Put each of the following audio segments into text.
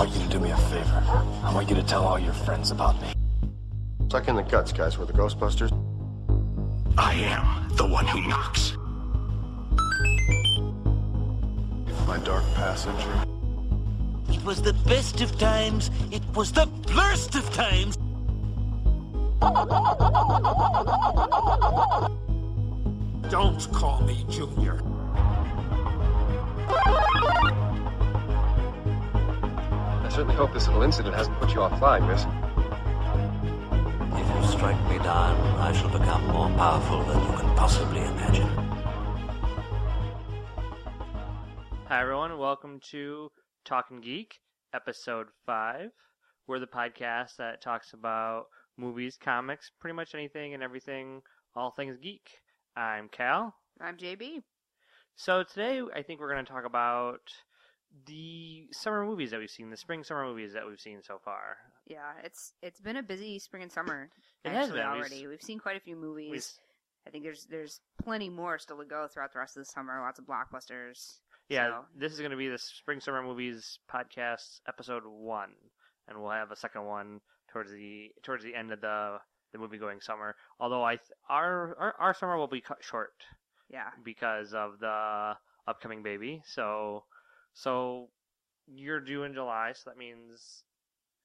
want you to do me a favor. I want you to tell all your friends about me. Suck in the guts, guys. We're the Ghostbusters. I am the one who knocks. My dark passage. It was the best of times. It was the worst of times. Don't call me Junior. I certainly hope this little incident hasn't put you off flying, miss. If you strike me down, I shall become more powerful than you can possibly imagine. Hi, everyone. Welcome to Talking Geek, episode 5. We're the podcast that talks about movies, comics, pretty much anything and everything, all things geek. I'm Cal. I'm JB. So today, I think we're going to talk about the summer movies that we've seen, the spring summer movies that we've seen so far. Yeah, it's it's been a busy spring and summer. It has actually been. We've already. We've, seen quite a few movies. I think there's there's plenty more still to go throughout the rest of the summer. Lots of blockbusters. Yeah, So- this is going to be the spring summer movies podcast episode one, and we'll have a second one towards the towards the end of the the movie going summer. Although I th- our, our our summer will be cut short Yeah, because of the upcoming baby. So so you're due in July, so that means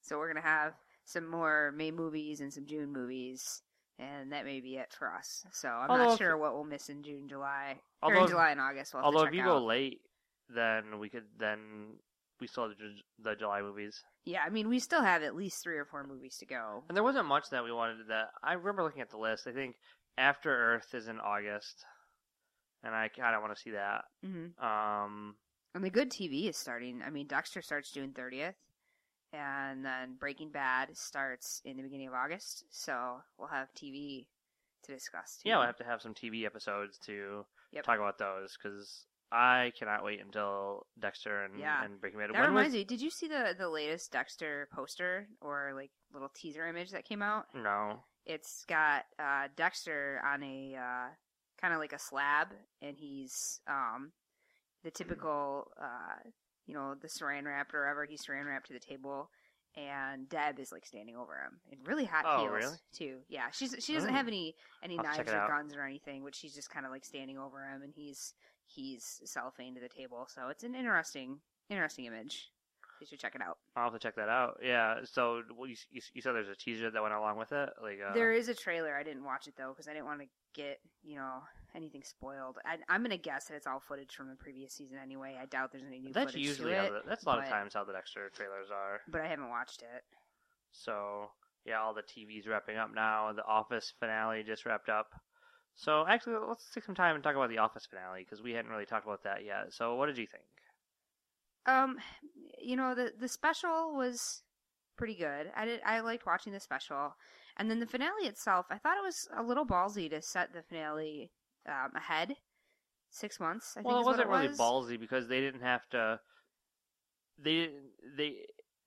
so we're gonna have some more May movies and some June movies, and that may be it for us. So I'm Although not if- sure what we'll miss in June, July, or Although in July and August. We'll have although if check you go late, then we could then we still have the, Ju- the July movies. yeah, I mean we still have at least three or four movies to go. And there wasn't much that we wanted that I remember looking at the list. I think After Earth is in August, and I kind of want to see that. hmm Um, And the good TV is starting. I mean, Dexter starts June 30th, and then Breaking Bad starts in the beginning of August. So we'll have TV to discuss. Too. yeah, we'll have to have some TV episodes to Yep. talk about those because I cannot wait until Dexter and, Yeah. and Breaking Bad. That When reminds was- me. Did you see the the latest Dexter poster or like little teaser image that came out? No. It's got uh, Dexter on a uh, kind of like a slab, and he's um, the typical, uh, you know, the saran wrapped or whatever. He's saran wrapped to the table, and Deb is like standing over him in really hot Oh, heels really? too. Yeah, she's she doesn't Oh. have any any I'll have to check knives or out. guns or anything, but she's just kind of like standing over him, and he's he's cellophane to the table. So it's an interesting interesting image. You should check it out. I'll have to check that out. Yeah. So well, you, you, you said there's a teaser that went along with it, like uh, There is a trailer. I didn't watch it though because I didn't want to get you know anything spoiled. I, I'm gonna guess that it's all footage from the previous season anyway. I doubt there's any new that's footage usually to how it, the, that's a lot of times how the Dexter trailers are. but I haven't watched it. So yeah, all the TV's wrapping up now. The Office finale just wrapped up. So actually, let's take some time and talk about the Office finale because we hadn't really talked about that yet. So what did you think? Um, you know the the special was pretty good. I did I liked watching the special, and then the finale itself. I thought it was a little ballsy to set the finale um, ahead six months. I think well, it wasn't really was. ballsy because they didn't have to. They. They.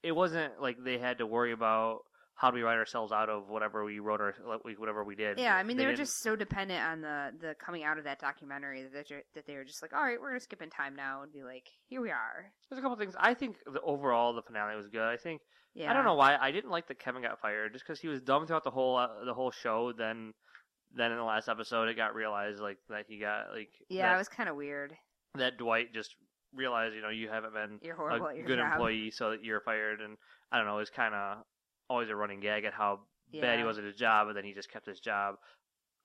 It wasn't like they had to worry about how do we write ourselves out of whatever we wrote or whatever we did. Yeah, I mean they, were didn't- just so dependent on the the coming out of that documentary that that they were just like, all right, we're gonna skip in time now and be like, here we are. There's a couple things. I think the overall the finale was good. I think Yeah, I don't know why I didn't like that Kevin got fired just because he was dumb throughout the whole uh, the whole show. Then then in the last episode it got realized like that he got like Yeah, that, it was kind of weird. that Dwight just realized you know you haven't been You're a horrible your good job. employee so that you're fired and I don't know it's kind of always a running gag at how bad he was at his job and then he just kept his job.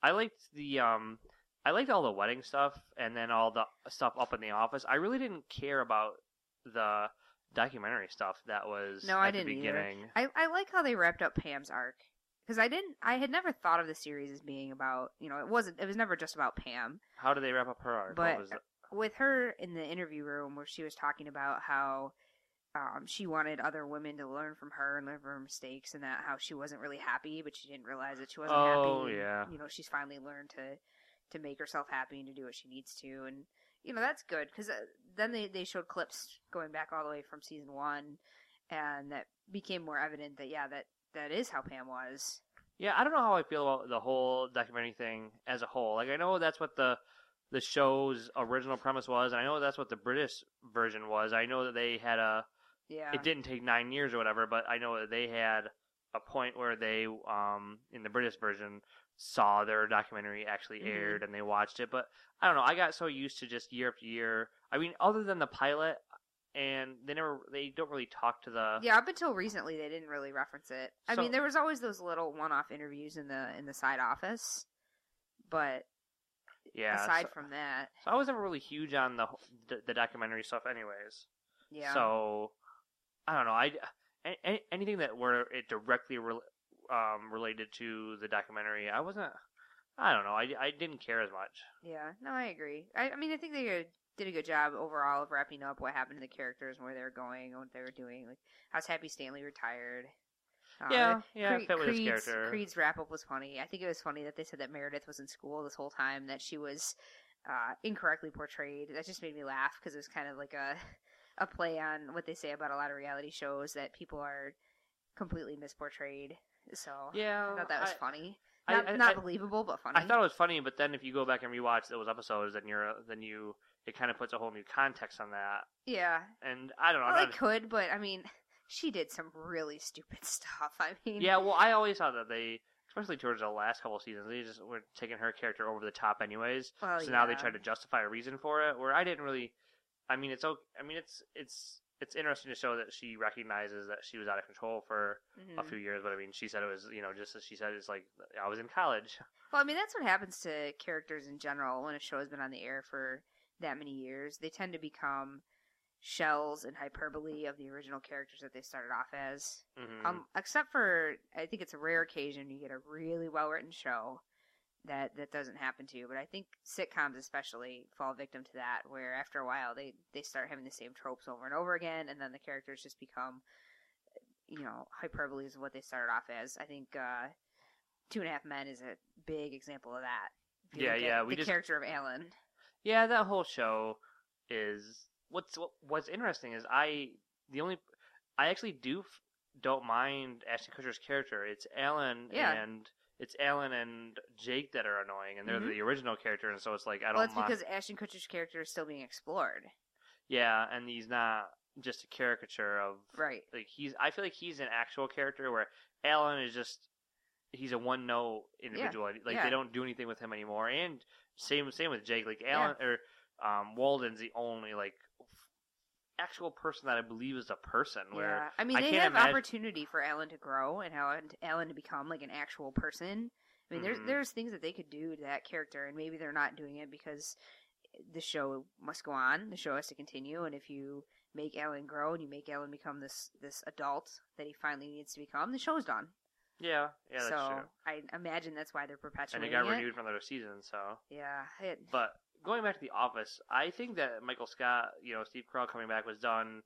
I liked the um I liked all the wedding stuff and then all the stuff up in the office. I really didn't care about the documentary stuff that was No, I didn't either. beginning. I I like how they wrapped up Pam's arc because I didn't I had never thought of the series as being about you know it wasn't it was never just about Pam. How did they wrap up her arc? But- what was it? with her in the interview room where she was talking about how um, she wanted other women to learn from her and learn from her mistakes, and that how she wasn't really happy, but she didn't realize that she wasn't Oh, happy. and, yeah. you know, she's finally learned to to make herself happy and to do what she needs to, and you know that's good because uh, then they they showed clips going back all the way from season one, and that became more evident that yeah that that is how Pam was. Yeah, I don't know how I feel about the whole documentary thing as a whole. Like, I know that's what the the show's original premise was, and I know that's what the British version was. I know that they had a Yeah. it didn't take nine years or whatever, but I know that they had a point where they, um, in the British version, saw their documentary actually Mhm. aired and they watched it. But I don't know. I got so used to just year after year. I mean, other than the pilot, and they never, they don't really talk to the. Yeah, up until recently, they didn't really reference it. I mean, there was always those little one-off interviews in the in the side office, but Yeah, aside so, from that, so I was never really huge on the the, the documentary stuff, anyways. yeah. So I don't know. I a- a- anything that were it directly re, um, related to the documentary, I wasn't. I don't know. I, I didn't care as much. Yeah, no, I agree. I, I mean, I think they did a good job overall of wrapping up what happened to the characters and where they were going and what they were doing. Like, I was happy Stanley retired. Uh, yeah, yeah, Creed, fit with his Creed's. Creed's wrap up was funny. I think it was funny that they said that Meredith was in school this whole time, that she was uh, incorrectly portrayed. That just made me laugh because it was kind of like a a play on what they say about a lot of reality shows that people are completely misportrayed. So Yeah, I thought that was I- funny. Not, I- not I- believable, but funny. I thought it was funny, but then if you go back and rewatch those episodes, then you're then you it kind of puts a whole new context on that. yeah, And I don't know. well, not- could, but I mean, she did some really stupid stuff. I mean, yeah, well, I always thought that they, especially towards the last couple seasons, they just were taking her character over the top, anyways. well, so now they yeah. try to justify a reason for it where i didn't really i mean it's okay i mean it's it's it's interesting to show that she recognizes that she was out of control for a Mhm. few years but i mean she said it was you know just as she said it's like i was in college Well, I mean, that's what happens to characters in general when a show has been on the air for that many years. They tend to become shells and hyperbole of the original characters that they started off as. Mhm. Um, except for, I think it's a rare occasion you get a really well written show that that doesn't happen to you. But I think sitcoms especially fall victim to that, where after a while they they start having the same tropes over and over again, and then the characters just become, you know, hyperboles of what they started off as. I think uh, Two and a Half Men is a big example of that. Yeah, yeah, we the just- character of Alan. Yeah that whole show is what's what, what's interesting is i the only i actually do f- don't mind ashton kutcher's character it's alan Yeah. and it's alan and jake that are annoying and they're Mhm. the original character and so it's like i don't Well, it's mind because Ashton Kutcher's character is still being explored. Yeah, and he's not just a caricature of Right. like he's. I feel like he's an actual character where Alan is just he's a one note individual. like yeah. they don't do anything with him anymore. And same same with Jake. Like Alan or um, Walden's the only like actual person that I believe is a person. Where yeah, I mean, I they can't have imagine- opportunity for Alan to grow and Alan, Alan to become like an actual person. I mean, there's Mhm. there's things that they could do to that character, and maybe they're not doing it because the show must go on. The show has to continue, and if you make Alan grow and you make Alan become this this adult that he finally needs to become, the show's done. Yeah, yeah, that's so true. I imagine that's why they're perpetuating. And perpetuating it got it. renewed for another season. So, Yeah, it, but going back to the Office, I think that Michael Scott, you know, Steve Carell coming back was done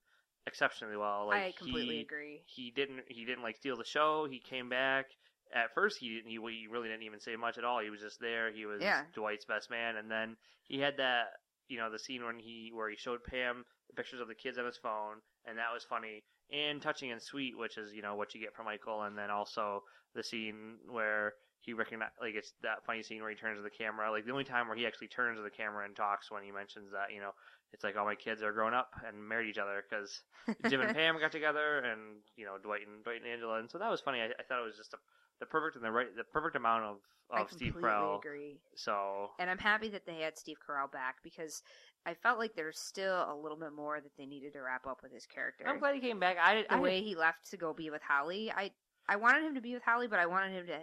exceptionally well. Like I completely he, agree. he didn't he didn't like steal the show. He came back. At first, he didn't. He, he really didn't even say much at all. He was just there. He was Yeah. Dwight's best man, and then he had that you know the scene when he where he showed Pam the pictures of the kids on his phone, and that was funny and touching and sweet, which is you know what you get from Michael, and then also the scene where he recognize like it's that funny scene where he turns to the camera. Like the only time where he actually turns to the camera and talks when he mentions that you know it's like all my kids are grown up and married each other because Jim and Pam got together, and you know Dwight and Dwight and Angela, and so that was funny. I, I thought it was just a, the perfect and the right, the perfect amount of I of Steve completely Carell. agree. So And I'm happy that they had Steve Carell back because I felt like there's still a little bit more that they needed to wrap up with his character. I'm glad he came back. I the I, way he left to go be with Holly, I I wanted him to be with Holly, but I wanted him to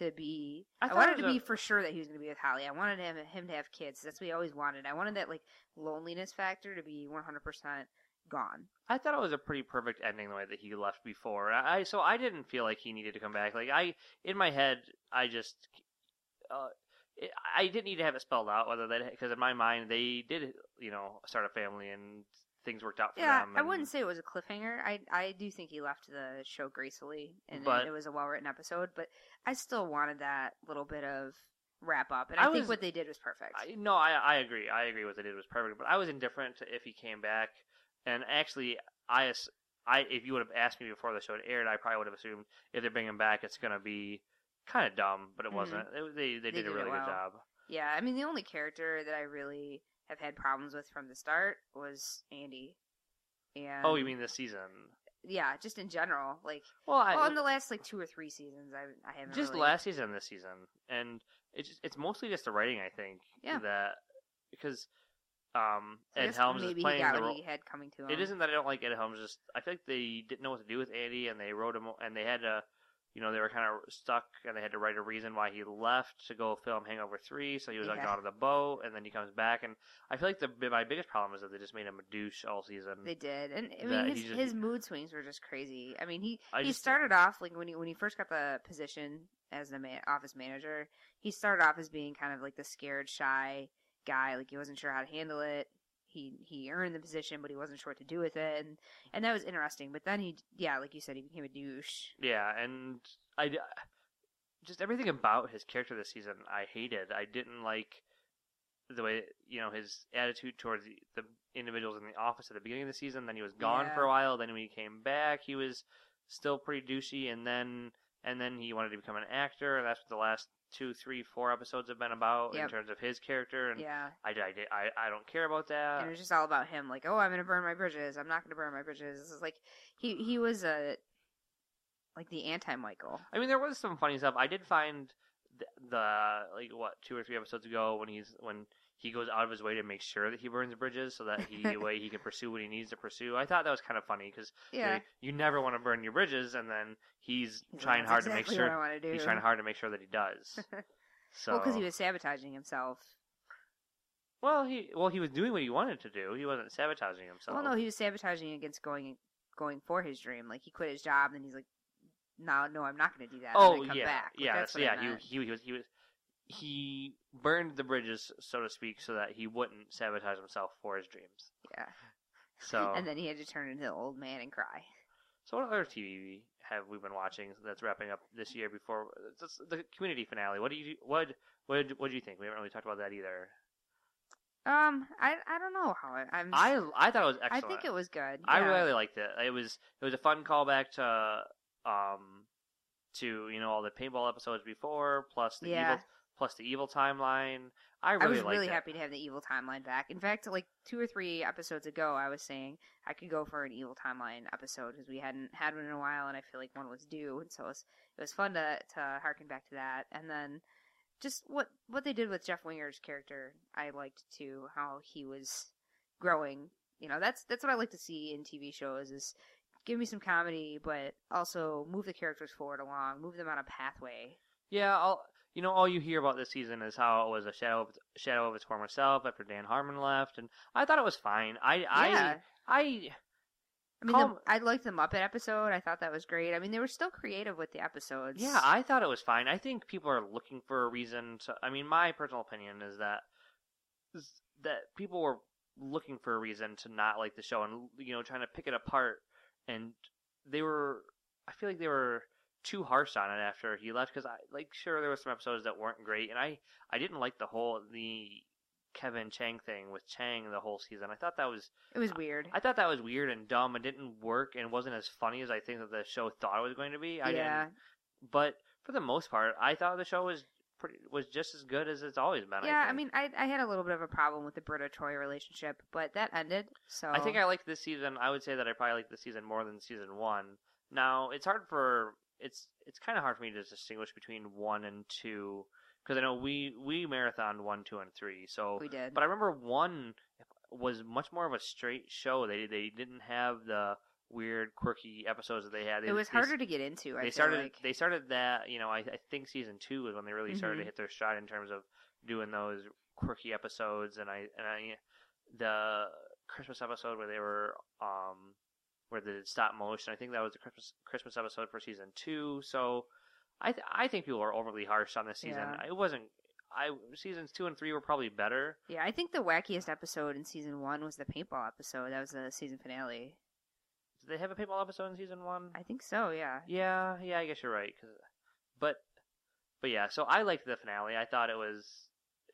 to be. I I, wanted to was be for sure that he was going to be with Holly. I wanted him him to have kids. That's what he always wanted. I wanted that like loneliness factor to be 100 percent gone. I thought it was a pretty perfect ending the way that he left before. I I- so I didn't feel like he needed to come back. Like I in my head, I just uh, it, I didn't need to have it spelled out whether that because in my mind they did you know start a family and things worked out for Yeah, them. I wouldn't say it was a cliffhanger. I I do think he left the show gracefully, and But- it was a well written episode. But I still wanted that little bit of wrap up, and I I, think was- what they did was perfect. I, no, I I agree. I agree. What they did was perfect, but I was indifferent to if he came back. And actually, I I if you would have asked me before the show had aired, I probably would have assumed if they bring him back, it's gonna be kind of dumb. But it Mhm. wasn't. It, they, they They did a did it really well. good job. yeah, I mean the only character that I really have had problems with from the start was Andy. And Oh, you mean this season? yeah, just in general, like Well, I, well, in the last like two or three seasons, I I haven't just really, last season, this season, and it's just, it's mostly just the writing. I think. Yeah. That because um, I Ed Helms maybe is playing he got the role. he had coming to him. It isn't that I don't like Ed Helms. Just I feel like they didn't know what to do with Andy, and they wrote him, and they had to, you know, they were kind of stuck, and they had to write a reason why he left to go film Hangover Three. So he was like Yeah. out of the boat, and then he comes back, and I feel like the my biggest problem is that they just made him a douche all season. They did, and I mean his, just- his mood swings were just crazy. I mean he I he just- started off like when he when he first got the position as the man, office manager, he started off as being kind of like the scared, shy guy. Like he wasn't sure how to handle it. He he earned the position, but he wasn't sure what to do with it, and and that was interesting. But then he, yeah, like you said, he became a douche. Yeah, and I just everything about his character this season I hated. I didn't like the way you know his attitude towards the, the individuals in the office at the beginning of the season. Then he was gone Yeah. for a while. Then when he came back, he was still pretty douchey, and then and then he wanted to become an actor, and that's what the last two, three, four episodes have been about in terms of his character. And Yeah, I, I, I, I don't care about that. and it was just all about him. Like, oh, I'm gonna burn my bridges. I'm not gonna burn my bridges. This is like he he was a like the anti Michael. I mean, there was some funny stuff. I did find the, the like what two or three episodes ago when he's when he goes out of his way to make sure that he burns bridges so that he way he can pursue what he needs to pursue. I thought that was kind of funny because Yeah, you never want to burn your bridges, and then he's, trying "That's hard exactly to make sure I want to do. he's trying hard to make sure that he does. So Well, because he was sabotaging himself. well he well he was doing what he wanted to do. He wasn't sabotaging himself. Well, no, he was sabotaging against going going for his dream. Like he quit his job, and he's like, "No, no, I'm not going to do that. Oh yeah, back." Like, yeah, that's so yeah. He, he he was he was he burned the bridges, so to speak, so that he wouldn't sabotage himself for his dreams. yeah. So And then he had to turn into an old man and cry. So what other TV have we been watching that's wrapping up this year before the community finale? What do you what what what do you think? We haven't really talked about that either. Um, I I don't know how I, I'm. I I thought it was I think it was good. I really liked it. It was it was a fun callback to um to you know all the paintball episodes before plus the Yeah. evil plus the evil timeline. I I was really it. happy to have the evil timeline back. In fact, like two or three episodes ago, I was saying I could go for an evil timeline episode because we hadn't had one in a while, and I feel like one was due, and so it was, it was fun to to harken back to that. And then just what what they did with Jeff Winger's character, I liked too. How he was growing. You know, that's that's what I like to see in TV shows is give me some comedy, but also move the characters forward along, move them on a pathway. Yeah, all you know, all you hear about this season is how it was a shadow of, shadow of its former self after Dan Harmon left, and I thought it was fine. I Yeah. I I I mean, the, I liked the Muppet episode. I thought that was great. I mean, they were still creative with the episodes. Yeah, I thought it was fine. I think people are looking for a reason to. I mean, my personal opinion is that is that people were looking for a reason to not like the show and you know trying to pick it apart, and they were. I feel like they were too harsh on it after he left because I like sure there were some episodes that weren't great, and I I didn't like the whole the Kevin Chang thing with Chang the whole season. I thought that was it was weird. I thought that was weird and dumb and didn't work and wasn't as funny as I think that the show thought it was going to be. I yeah, didn't but for the most part, I thought the show was pretty was just as good as it's always been. yeah. I, I, mean, I I had a little bit of a problem with the Britta Troy relationship, but that ended. So I think I liked this season. I would say that I probably liked this season more than season one. Now it's hard for it's it's kind of hard for me to distinguish between one and two because I know we we marathoned one, two, and three. So, we did. but I remember one was much more of a straight show. They they didn't have the weird, quirky episodes that they had. They, it was they- harder to get into. I they started like. they started that you know I, I think season two was when they really started to Mhm. hit their stride in terms of doing those quirky episodes and I and I the Christmas episode where they were um where they did stop motion I think that was the Christmas Christmas episode for season two so I th- I think people are overly harsh on this season Yeah. it wasn't I seasons two and three were probably better Yeah, I think the wackiest episode in season one was the paintball episode. That was the season finale. did they have a paintball episode in season one I think so. Yeah. Yeah, yeah, I guess you're right. 'cause- but, but yeah, so I liked the finale. I thought it was,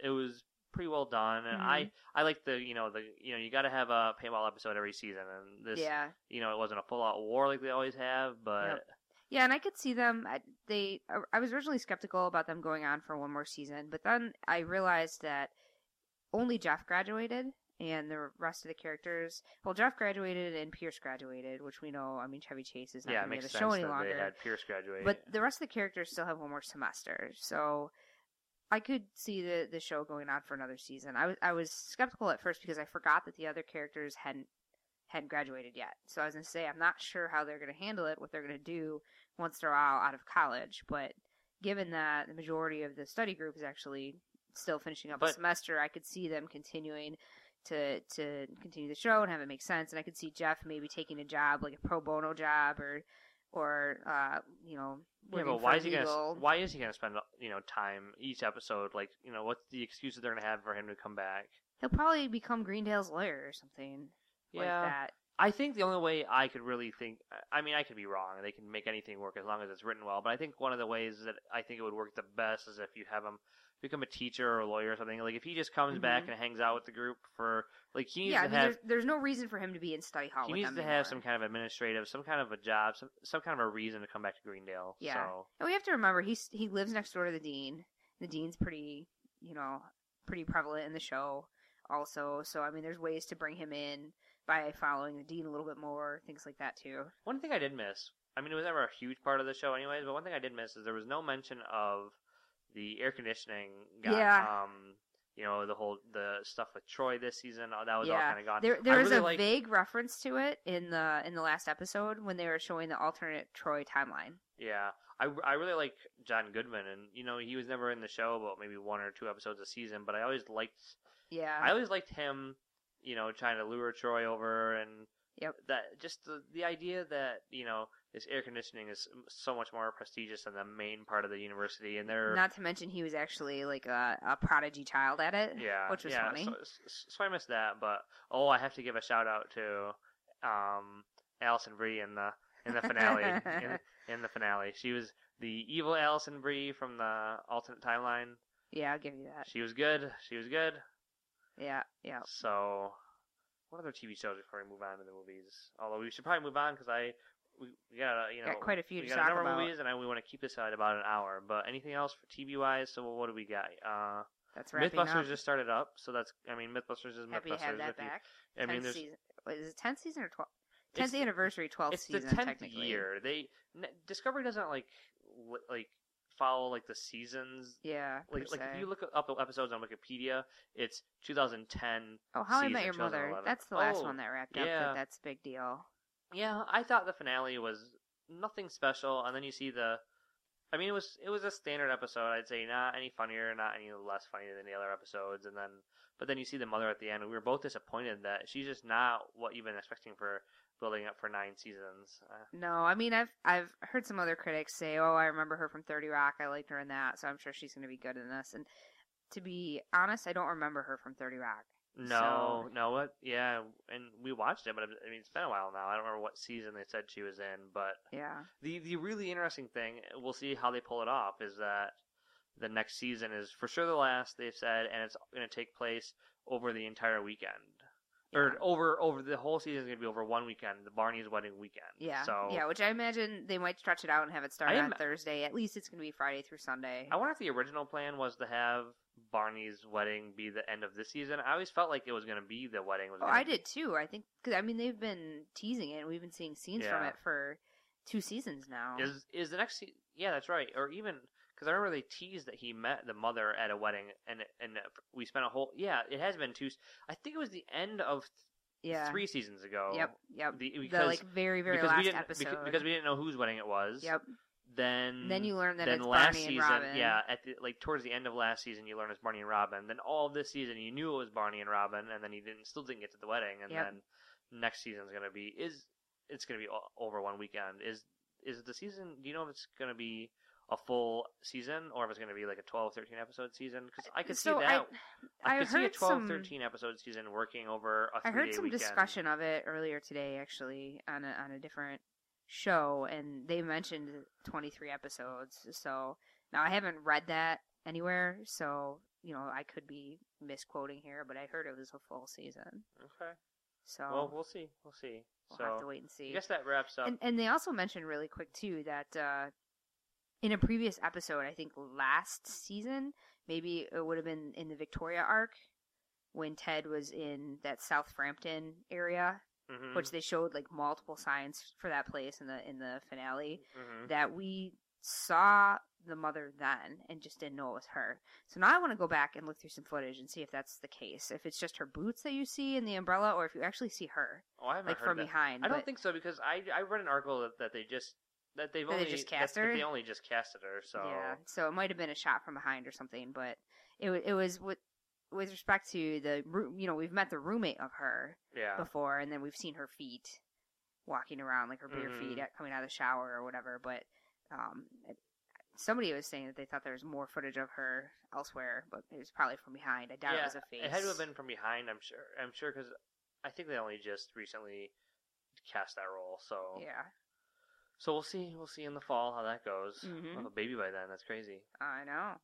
it was pretty well done, and I, Mm-hmm. I like the, you know, the, you know, you got to have a paintball episode every season, and this, Yeah. you know, it wasn't a full out war like they always have, but Yep. Yeah, and I could see them. I, they, I was originally skeptical about them going on for one more season, but then I realized that only Jeff graduated, and the rest of the characters. Well, Jeff graduated and Pierce graduated, which we know. I mean, Chevy Chase is not yeah, going to be the show any longer. they had Pierce graduate. But the rest of the characters still have one more semester, so I could see the the show going on for another season. I was I was skeptical at first because I forgot that the other characters hadn't hadn't graduated yet. So I was gonna say I'm not sure how they're gonna handle it, what they're gonna do once they're all out of college. But given that the majority of the study group is actually still finishing up But- a semester, I could see them continuing to to continue the show and have it make sense. And I could see Jeff maybe taking a job like a pro bono job or or uh, you know yeah, but why is he gonna why is he gonna spend you know time each episode? Like you know, what's the excuse that they're gonna have for him to come back? He'll probably become Greendale's lawyer or something like Yeah. that. I think the only way I could really think, I mean, I could be wrong. They can make anything work as long as it's written well. But I think one of the ways that I think it would work the best is if you have him become a teacher or a lawyer or something. Like if he just comes back Mhm. and hangs out with the group for like he needs Yeah, I mean, have there's, there's no reason for him to be in study hall. he needs to anymore. have some kind of administrative, some kind of a job, some some kind of a reason to come back to Greendale. Yeah. So And we have to remember he's he lives next door to the dean. The dean's pretty, you know, pretty prevalent in the show, also. So I mean, there's ways to bring him in by following the dean a little bit more, things like that too. one thing I did miss, I mean, it was never a huge part of the show, anyways. But one thing I did miss is there was no mention of the air conditioning. Got, Yeah. Um, you know the whole the stuff with Troy this season. uh, That was all kind of gone. there there was really a like- vague reference to it in the in the last episode when they were showing the alternate Troy timeline. Yeah, I, I really like John Goodman, and you know he was never in the show, but maybe one or two episodes a season. But I always liked, Yeah, I always liked him, you know, trying to lure Troy over, and Yep. that just the the idea that you know this air conditioning is so much more prestigious than the main part of the university, and they're Not to mention he was actually like a, a prodigy child at it. yeah, which was yeah, funny. So, so- so I missed that, but oh, I have to give a shout out to um Alison Brie in the in the finale in, in the finale. She was the evil Alison Brie from the alternate timeline. yeah, I'll give you that. She was good. She was good. Yeah, yeah. So, what other TV shows before we move on to the movies? Although we should probably move on because I we, we got you know Got quite a few we to got a talk number about. of movies and I, we want to keep this at about an hour. But anything else for TV wise? So what do we got? Uh, That's wrapping MythBusters up. just started up, so that's I mean MythBusters is Happy MythBusters. to have that if you- back. I mean, there's season. Wait, is it tenth season or twelfth? It's- Tenth anniversary, twelfth it's season. the tenth technically. year. They n- Discovery doesn't like li- like follow like the seasons. Yeah. Like per like se. if you look up the episodes on Wikipedia, it's 2010. oh, How I season, Met Your Mother. 2011. That's the last Oh, one that wrapped up. yeah. That that's a big deal. Yeah, I thought the finale was nothing special, and then you see the. I mean, it was it was a standard episode. I'd say not any funnier, not any less funny than the other episodes, and then but then you see the mother at the end, we were both disappointed that she's just not what you've been expecting for building up for nine seasons. Uh, No, I mean I've I've heard some other critics say, "Oh, I remember her from Thirty Rock. I liked her in that, so I'm sure she's going to be good in this." And to be honest, I don't remember her from Thirty Rock. No, So- no, what? Yeah, and we watched it, but I mean, it's been a while now. I don't remember what season they said she was in, but Yeah. the the really interesting thing, we'll see how they pull it off, is that the next season is for sure the last they've said, and it's going to take place over the entire weekend, or over over the whole season is going to be over one weekend, the Barney's wedding weekend. Yeah. So yeah, which I imagine they might stretch it out and have it start on Thursday. At least it's going to be Friday through Sunday. I wonder if the original plan was to have Barney's wedding be the end of this season. I always felt like it was going to be the wedding was. Oh, I did too. I think cause, I mean they've been teasing it. and We've been seeing scenes from it for two seasons now. Is is the next? Se- yeah, that's right. Or even because I remember they teased that he met the mother at a wedding, and and we spent a whole. Yeah, it has been two. I think it was the end of th- yeah. three seasons ago. Yep. Yep. The, The, because like very very last episode. beca- because we didn't know whose wedding it was. Yep. Then then you learn that then it's last Barney season, and Robin. yeah, at the like towards the end of last season, you learn it's Barney and Robin. Then all of this season, you knew it was Barney and Robin, and then you didn't still didn't get to the wedding. And Yep. then next season's gonna be is it's gonna be o- over one weekend. Is is the season? Do you know if it's gonna be a full season or if it's gonna be like a 12, 13 episode season? Because I could so see that. I, I, I could see a heard 12, some. 13 episode season working over a three I heard some weekend. discussion of it earlier today, actually, on a, on a different show, and they mentioned 23 episodes. So now I haven't read that anywhere, so you know I could be misquoting here, but I heard it was a full season. Okay. So Well, we'll see. We'll see. we'll so have to wait and see. I guess that wraps up. And and they also mentioned really quick too that uh, in a previous episode, I think last season, maybe it would have been in the Victoria arc. when Ted was in that South Frampton area, Mhm. which they showed like multiple signs for that place in the in the finale, Mhm. that we saw the mother then and just didn't know it was her. So now I want to go back and look through some footage and see if that's the case. If it's just her boots that you see in the umbrella, or if you actually see her Oh, I haven't like from that. behind. I don't but- think so because I I read an article that, that they just that they've That they only just cast her? they only just casted her. So Yeah, so it might have been a shot from behind or something, but it it was with with respect to the you know we've met the roommate of her yeah. before, and then we've seen her feet walking around like her bare feet Mhm. at, coming out of the shower or whatever. But um, somebody was saying that they thought there was more footage of her elsewhere, but it was probably from behind. I doubt yeah, it was a face. It had to have been from behind. I'm sure. I'm sure because I think they only just recently cast that role. So Yeah, so we'll see. We'll see in the fall how that goes. Mhm. We'll have a baby by then. That's crazy. I know.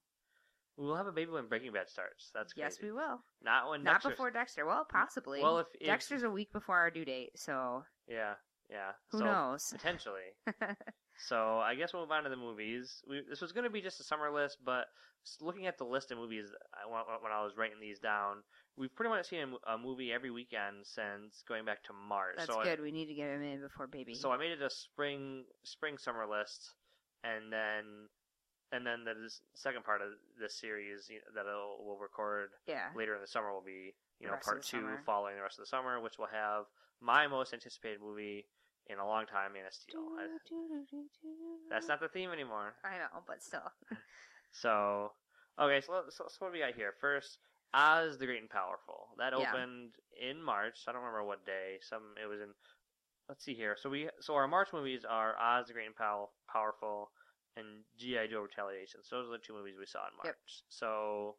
We'll have a baby when Breaking Bad starts. That's crazy. Yes, we will. Not when Not Dexter's- before Dexter. Well, possibly. Well, if, if Dexter's a week before our due date, so yeah, yeah. who so knows? Potentially. So I guess we'll move on to the movies. We, this was going to be just a summer list, but looking at the list of movies I, when, I was writing these down, we've pretty much seen a, a movie every weekend since going back to March. That's so good. we need to get him in before baby. So I made it a spring spring summer list, and then and then the second part of this series you know, that we'll record yeah. later in the summer will be you know part two summer. following the rest of the summer, which will have my most anticipated movie in a long time, Man of Steel. That's not the theme anymore. I know, but still. So, okay, so, so, so what do we got here? First, Oz the Great and Powerful. That Yeah. opened in March. I don't remember what day. Some it was in. Let's see here. So we so our March movies are Oz the Great and Pow- Powerful and GI Joe Retaliation. So those are the two movies we saw in March. Yep. So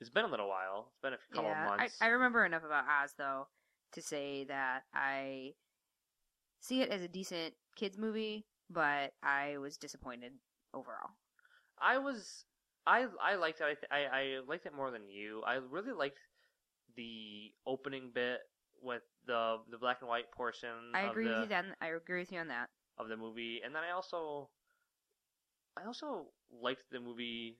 it's been a little while. It's been a couple yeah, of months. I, I remember enough about Oz though to say that I see it as a decent kids movie, but I was disappointed overall. I was I I liked it. I, th- I I liked it more than you. I really liked the opening bit with the the black and white portion. I of agree the, with you then. I agree with you on that. of the movie, and then I also I also liked the movie.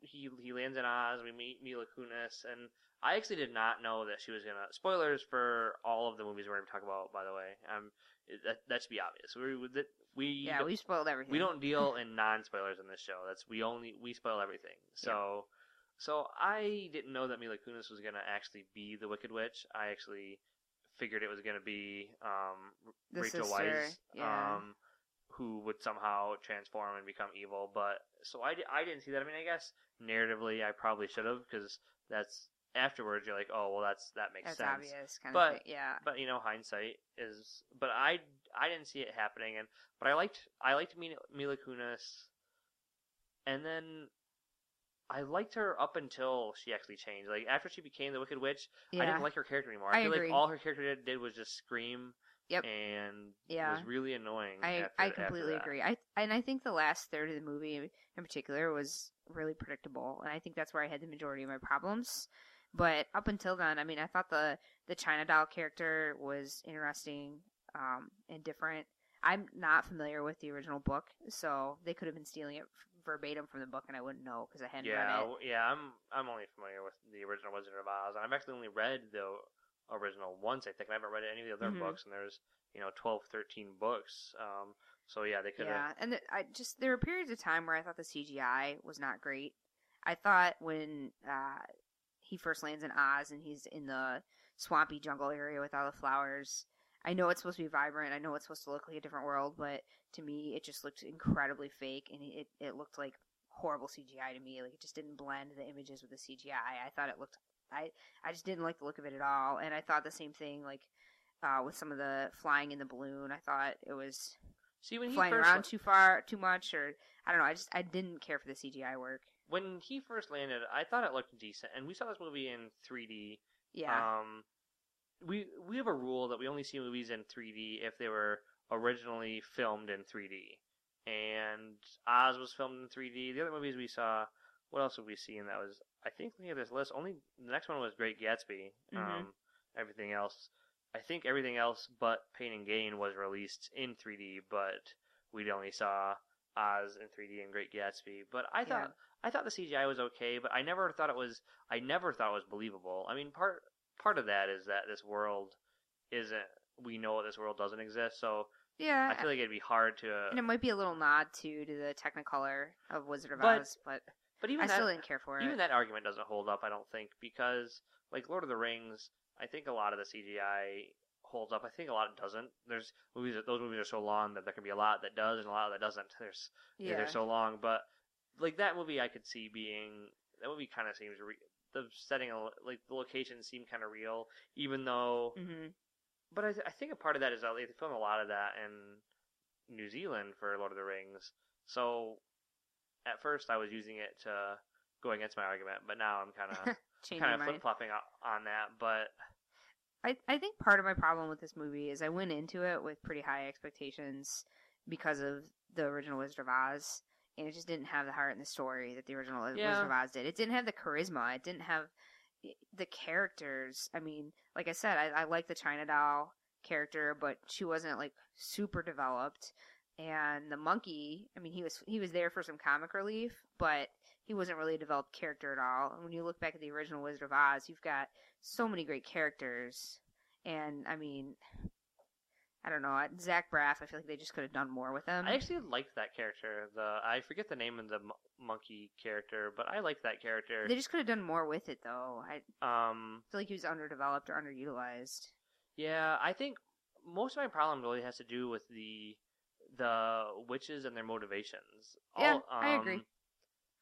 He he, lands in Oz. We meet Mila Kunis, and I actually did not know that she was gonna. Spoilers for all of the movies we're gonna talk about, by the way. Um, that that should be obvious. We we we Yeah, we spoiled everything. we don't deal in non spoilers in this show. That's we only we spoil everything. So so I didn't know that Mila Kunis was gonna actually be the Wicked Witch. I actually figured it was gonna be um, The Rachel sister, Weisz, yeah. um, who would somehow transform and become evil. But so I, I didn't see that. I mean, I guess narratively I probably should have because that's afterwards you're like, oh well, that's that makes That's sense. obvious, kind But- of thing. Yeah. But you know, hindsight is. But I I didn't see it happening, and but I liked I liked Mila, Mila Kunis, and then I liked her up until she actually changed. Like after she became the Wicked Witch, yeah. I didn't like her character anymore. I, I feel agree. like all her character did, did was just scream. Yep. And Yeah. was really annoying. I after- I completely agree. I and I think the last third of the movie in particular was really predictable, and I think that's where I had the majority of my problems. But up until then, I mean, I thought the the China doll character was interesting um, and different. I'm not familiar with the original book, so they could have been stealing it verbatim from the book, and I wouldn't know because I hadn't Yeah, read it. yeah. I'm I'm only familiar with the original Wizard of Oz. I've actually only read the original once. I think I haven't read any of the other Mhm. books, and there's you know 12, 13 books. Um, so yeah, they could have. Yeah, and the, I just there were periods of time where I thought the CGI was not great. I thought when uh, he first lands in Oz and he's in the swampy jungle area with all the flowers. I know it's supposed to be vibrant. I know it's supposed to look like a different world, but to me, it just looked incredibly fake, and it it looked like horrible CGI to me. Like it just didn't blend the images with the CGI. I thought it looked. I I just didn't like the look of it at all, and I thought the same thing like. Uh, with some of the flying in the balloon, I thought it was See when he flying around too far, too much, or I don't know. I just I didn't care for the CGI work. when he first landed, I thought it looked decent, and we saw this movie in 3D. Yeah, Um, we we have a rule that we only see movies in 3D if they were originally filmed in 3D. And Oz was filmed in 3D. The other movies we saw, what else have we seen that was? I think looking at this list, only the next one was Great Gatsby. Mhm. Um, everything else, I think everything else but Pain and Gain was released in 3D, but we only saw Oz in 3D and Great Gatsby. But I Yeah. thought I thought the CGI was okay, but I never thought it was I never thought it was believable. I mean, part part of that is that this world isn't we know this world doesn't exist, so Yeah, I feel like it'd be hard to. and it might be a little nod too to the Technicolor of Wizard of But Oz, but but even I that, still didn't care for even it. that argument doesn't hold up. I don't think because like Lord of the Rings, I think a lot of the CGI holds up. I think a lot doesn't. There's movies that those movies are so long that there can be a lot that does and a lot that doesn't. There's yeah, they're so long, but like that movie, I could see being that movie kind of seems re- the setting, like the locations seem kind of real, even though. hmm But I, th- I think a part of that is that they film a lot of that in New Zealand for Lord of the Rings. So at first, I was using it to go against my argument, but now I'm kind of kind of flip flopping on that. But I, I think part of my problem with this movie is I went into it with pretty high expectations because of the original Wizard of Oz, and it just didn't have the heart and the story that the original Yeah. Wizard of Oz did. It didn't have the charisma. It didn't have the characters. I mean, like I said, I, I like the China doll character, but she wasn't like super developed. And the monkey, I mean, he was he was there for some comic relief, but he wasn't really a developed character at all. And when you look back at the original Wizard of Oz, you've got so many great characters, and I mean, I don't know, Zach Braff. I feel like they just could have done more with him. I actually liked that character. The I forget the name of the mo- monkey character, but I liked that character. They just could have done more with it, though. I Um, feel like he was underdeveloped or underutilized. Yeah, I think most of my problem really has to do with the the witches and their motivations. Yeah, I agree. Um,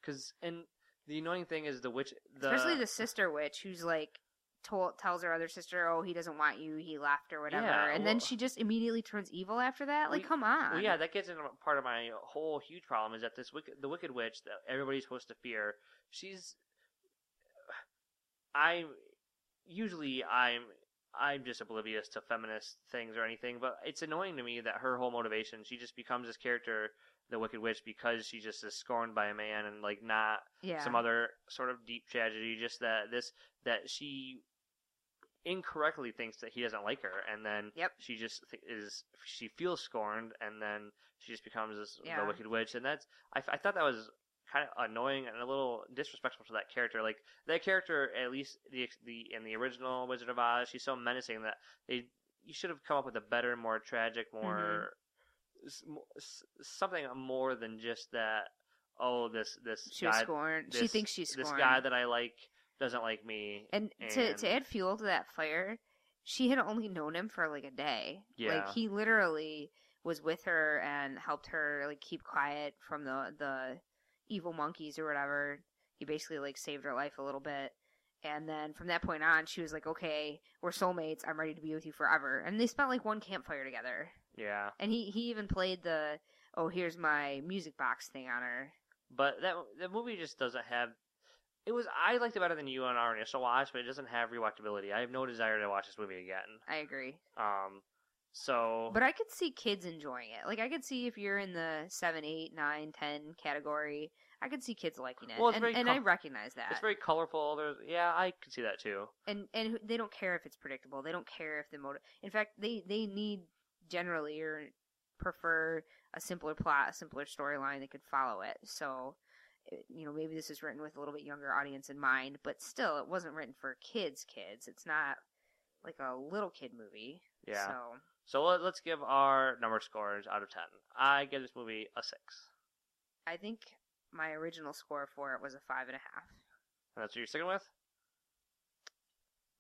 because and the annoying thing is the witch, the Especially the sister witch, who's like told tells her other sister, "Oh, he doesn't want you. He left or whatever," Yeah, and then she just immediately turns evil after that. Like, We- come on. Well, yeah, that gets into part of my whole huge problem is that this wicked, the Wicked Witch that everybody's supposed to fear, she's. I usually I'm I'm just oblivious to feminist things or anything, but it's annoying to me that her whole motivation she just becomes this character, the Wicked Witch, because she just is scorned by a man and like not yeah. some other sort of deep tragedy. Just that this that she incorrectly thinks that he doesn't like her, and then Yep. she just th- is she feels scorned, and then she just becomes this Yeah. the wicked witch, and that's—I thought that was kind of annoying and a little disrespectful to that character. Like that character, at least the the in the original Wizard of Oz, she's so menacing that they you should have come up with a better, more tragic, mm-hmm. more s- mo- s- something more than just that. Oh, this this she guy, scorned. she this- thinks she's this guy that I like doesn't like me. and, to to add fuel to that fire, she had only known him for like a day. Yeah. Like he literally was with her and helped her like keep quiet from the the evil monkeys or whatever. He basically like saved her life a little bit. And then from that point on, she was like, "Okay, we're soulmates. I'm ready to be with you forever." And they spent like one campfire together. Yeah, And he he even played the "Oh, here's my music box" thing on her. but that the movie just doesn't have. It was I liked it better than you on our initial watch, but it doesn't have rewatchability. I have no desire to watch this movie again. I agree. Um, so But I could see kids enjoying it. Like I could see if you're in the seven, eight, nine, ten category, I could see kids liking it. Well, it's and very and I recognize that. it's very colorful. There's yeah, I could see that too. and and they don't care if it's predictable. They don't care if the motive. In fact, they they need generally or prefer a simpler plot, a simpler storyline that could follow it. So, eh, you know, maybe this is written with a little bit younger audience in mind, but still, it wasn't written for kids. Kids, it's not like a little kid movie. Yeah. So So let, let's give our number scores out of ten. I give this movie a six. I think my original score for it was a five and a half. And that's what you're sticking with.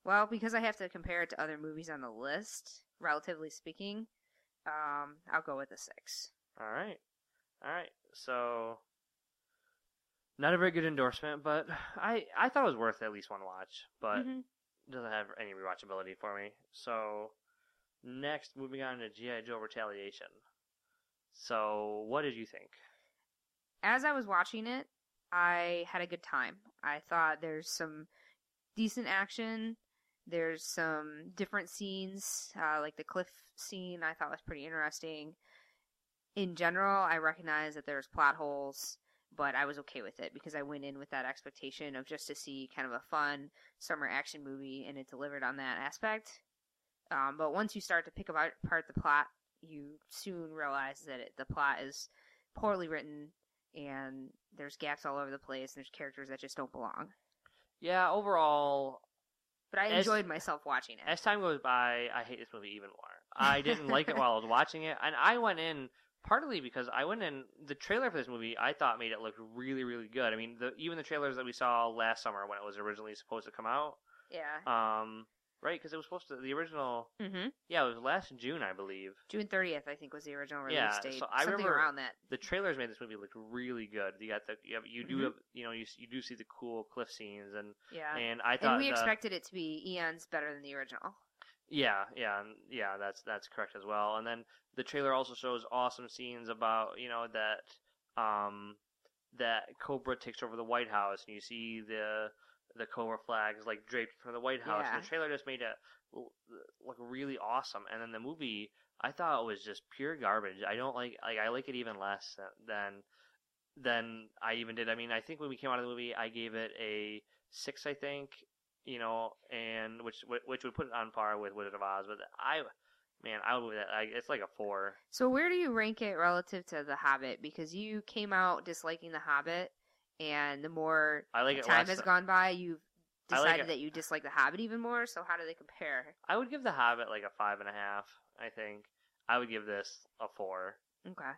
Well, because I have to compare it to other movies on the list, relatively speaking, um, I'll go with a six. All right, all right. So not a very good endorsement, but I I thought it was worth at least one watch, but Mhm. doesn't have any rewatchability for me. So next, moving on to GI Joe Retaliation. So what did you think? As I was watching it, I had a good time. I thought there's some decent action. There's some different scenes, uh, like the cliff scene. I thought was pretty interesting. In general, I recognize that there's plot holes, but I was okay with it because I went in with that expectation of just to see kind of a fun summer action movie, and it delivered on that aspect. Um, but once you start to pick apart the plot, you soon realize that it, the plot is poorly written, and there's gaps all over the place. And there's characters that just don't belong. Yeah, overall, But I As- enjoyed myself watching it. as time goes by, I hate this movie even more. I didn't like it while I was watching it, and I went in partly because I went in the trailer for this movie. I thought made it look really, really good. I mean, the, even the trailers that we saw last summer when it was originally supposed to come out, yeah. um, right? Because it was supposed to the original. hmm Yeah, it was last June, I believe. June 30th, I think, was the original release Yeah, date. so I Something remember- around that. The trailers made this movie look really good. You got the you, have, you do Mhm. have you know you you do see the cool cliff scenes and Yeah. and I thought and we the- expected it to be eons better than the original. Yeah, yeah, yeah. That's that's correct as well. And then the trailer also shows awesome scenes about you know that um that Cobra takes over the White House, and you see the the Cobra flags like draped from the White House. Yeah. And the trailer just made it look really awesome. And then the movie, I thought it was just pure garbage. I don't like like I like it even less than than I even did. I mean, I think when we came out of the movie, I gave it a six, I think, you know, and which which would put it on par with Wizard of Oz. But I, man, I would that. I, it's like a four. So where do you rank it relative to The Hobbit? Because you came out disliking The Hobbit, and the more I like it time has gone by, you've I like decided that you dislike The Hobbit even more. So how do they compare? I would give The Hobbit like a five and a half. I think I would give this a four. Okay.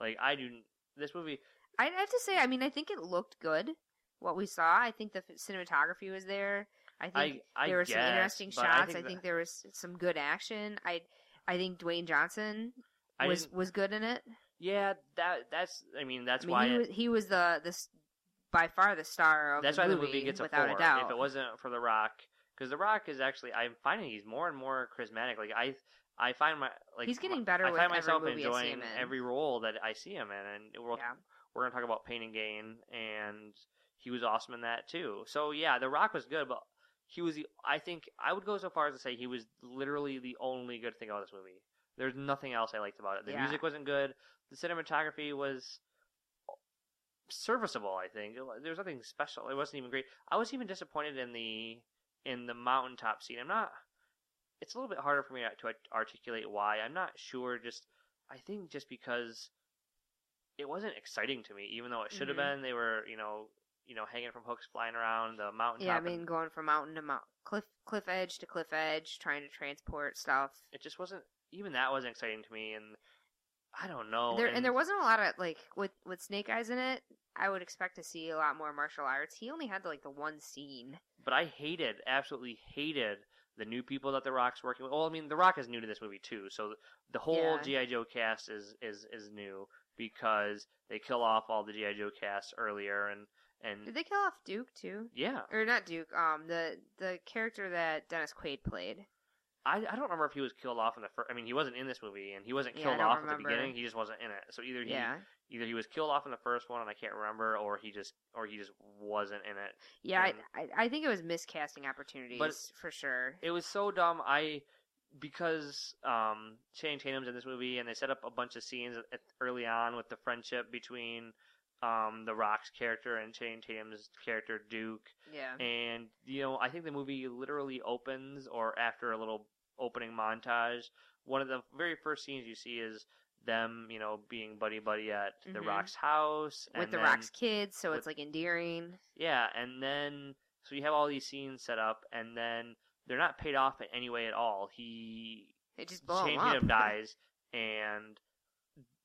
Like I do this movie. I'd have to say, I mean, I think it looked good. What we saw, I think the f- cinematography was there. I think I I there were some interesting shots. I think, I that- think there was some good action. I, I think Dwayne Johnson was was good in it. yeah. That that's. I mean, that's I mean, why. he it- was he was the this by far the star of That's the why movie, the movie gets a without four. a doubt. If it wasn't for The Rock, because The Rock is actually, I'm finding he's more and more charismatic. Like I, I find my like He's getting better I find every myself movie I see enjoying in. every role that I see him in, and we'll, yeah. we're gonna talk about Pain and Gain, and he was awesome in that too. So yeah, The Rock was good, but he was the. I think I would go so far as to say he was literally the only good thing about this movie. There's nothing else I liked about it. The Yeah. music wasn't good. The cinematography was serviceable. I think there was nothing special. It wasn't even great. I was even disappointed in the in the mountaintop scene. I'm not. It's a little bit harder for me to articulate why. I'm not sure. Just I think just because it wasn't exciting to me, even though it should have Mhm. been. They were you know you know hanging from hooks, flying around the mountain. Yeah, I and mean, going from mountain to mount, cliff, cliff edge to cliff edge, trying to transport stuff. it just wasn't. Even that wasn't exciting to me, and I don't know. there and, there wasn't a lot of like with with Snake Eyes in it. I would expect to see a lot more martial arts. He only had like the one scene. But I hated, absolutely hated the new people that The Rock's working with. Well, I mean, The Rock is new to this movie too, so the whole Yeah. GI Joe cast is is is new because they kill off all the GI Joe cast earlier, and and Did they kill off Duke too? yeah, Or not Duke? Um, the the character that Dennis Quaid played. I, I don't remember if he was killed off in the first. I mean, he wasn't in this movie, and he wasn't killed don't off at the beginning. He just wasn't in it. So either he Yeah, either he was killed off in the first one, and I can't remember, or he just or he just wasn't in it. yeah. And- I, I think it was miscasting opportunities for sure. It was so dumb. I because um Channing Tatum's in this movie, and they set up a bunch of scenes at, early on with the friendship between um the Rock's character and Channing Tatum's character Duke, Yeah. and you know I think the movie literally opens, or after a little opening montage, one of the very first scenes you see is them, you know, being buddy buddy at the Mhm. Rock's house With the then- Rock's kids, so with- it's like endearing. yeah, and then so you have all these scenes set up, and then they're not paid off in any way at all. He It just blow Channing up. Dies, and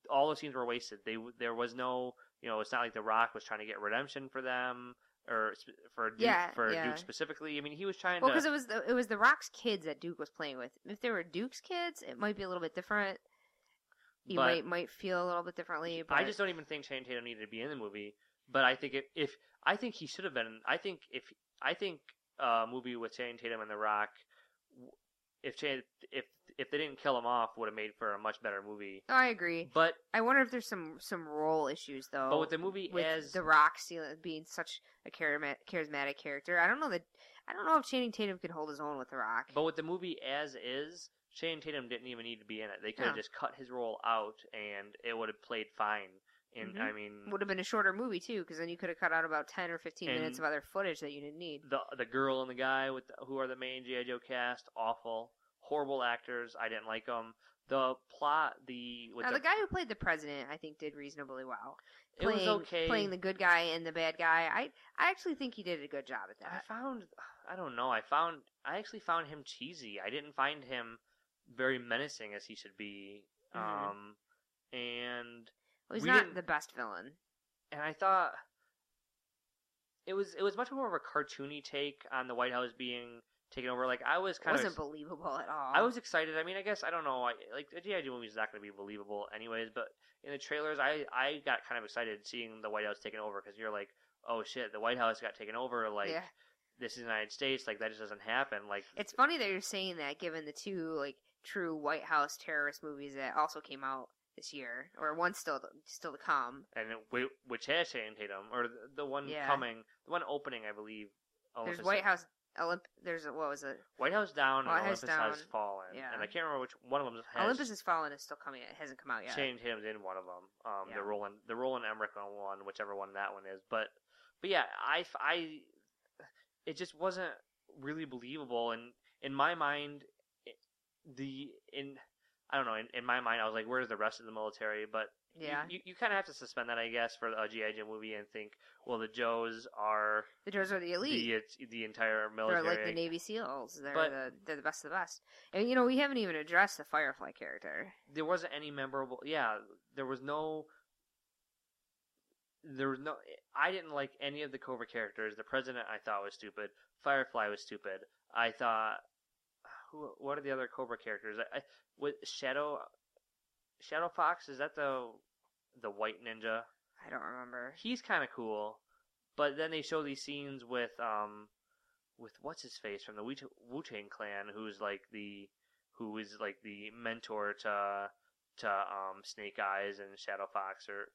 all the scenes were wasted. They there was no, you know, it's not like The Rock was trying to get redemption for them or for Duke, Yeah, for yeah. Duke specifically. I mean, he was trying Well, to. because it was the, it was the Rock's kids that Duke was playing with. If they were Duke's kids, it might be a little bit different. You But- might might feel a little bit differently. But I just don't even think Channing Tatum needed to be in the movie. But I think if, if I think he should have been. I think if I think a movie with Channing Tatum and The Rock, if Channing, if if they didn't kill him off, would have made for a much better movie. Oh, I agree. But I wonder if there's some some role issues though. but with the movie with as the Rock being such a charismatic character, I don't know that I don't know if Channing Tatum could hold his own with the Rock. But with the movie as is, Channing Tatum didn't even need to be in it. They could have No. just cut his role out, and it would have played fine. And Mhm. I mean, Would have been a shorter movie too, because then you could have cut out about ten or fifteen And- minutes of other footage that you didn't need. the the girl and the guy with the, who are the main GI Joe cast, awful, horrible actors. I didn't like them. The plot, the with Now, the, the guy who played the president, I think, did reasonably well. it was Playing, okay. Playing the good guy and the bad guy, I I actually think he did a good job at that. I that. found I don't know. I found I actually found him cheesy. I didn't find him very menacing as he should be. Mhm. Um, and Well, he's we not the best villain. and I thought it was it was much more of a cartoony take on the White House being taken over. Like I was kind of. It wasn't of believable at all. I was excited. I mean, I guess I don't know. I, like the GI Joe movie is not going to be believable anyways. But in the trailers, I I got kind of excited seeing the White House taken over because you're like, oh shit, the White House got taken over. Like yeah. this is the United States. Like that just doesn't happen. Like It's funny that you're saying that, given the two like true White House terrorist movies that also came out this year, or one still to, still to come. and it- which has Channing Tatum or the, the one Yeah. coming, the one opening, I believe. There's White House. Olymp- there's a, what was it? White House down White and House Olympus has fallen. yeah. And I can't remember which one of them has Olympus Has Fallen is still coming. It hasn't come out yet. Channing Tatum's in one of them. Um, Yeah. the Roland, the Roland Emmerich on one, whichever one that one is. But, but yeah, I, I, it just wasn't really believable. And in my mind, the in, I don't know. In, in my mind, I was like, "Where's the rest of the military?" But Yeah, you, you, kind of have to suspend that, I guess, for a GI Joe movie and think, well, the Joes are the Joes are the elite. the it's the entire They're like the Navy SEALs. They're But- the they're the best of the best. And you know we haven't even addressed the Firefly character. there wasn't any memorable. Yeah, there was no. There was no. I didn't like any of the Cobra characters. The president I thought was stupid. Firefly was stupid. I thought. Who? What are the other Cobra characters? I, I with Shadow. Shadow Fox is that the the white ninja? I don't remember. He's kind of cool, but then they show these scenes with um with what's his face from the Wu Tang Clan, who's like the who is like the mentor to to um Snake Eyes and Shadow Fox, or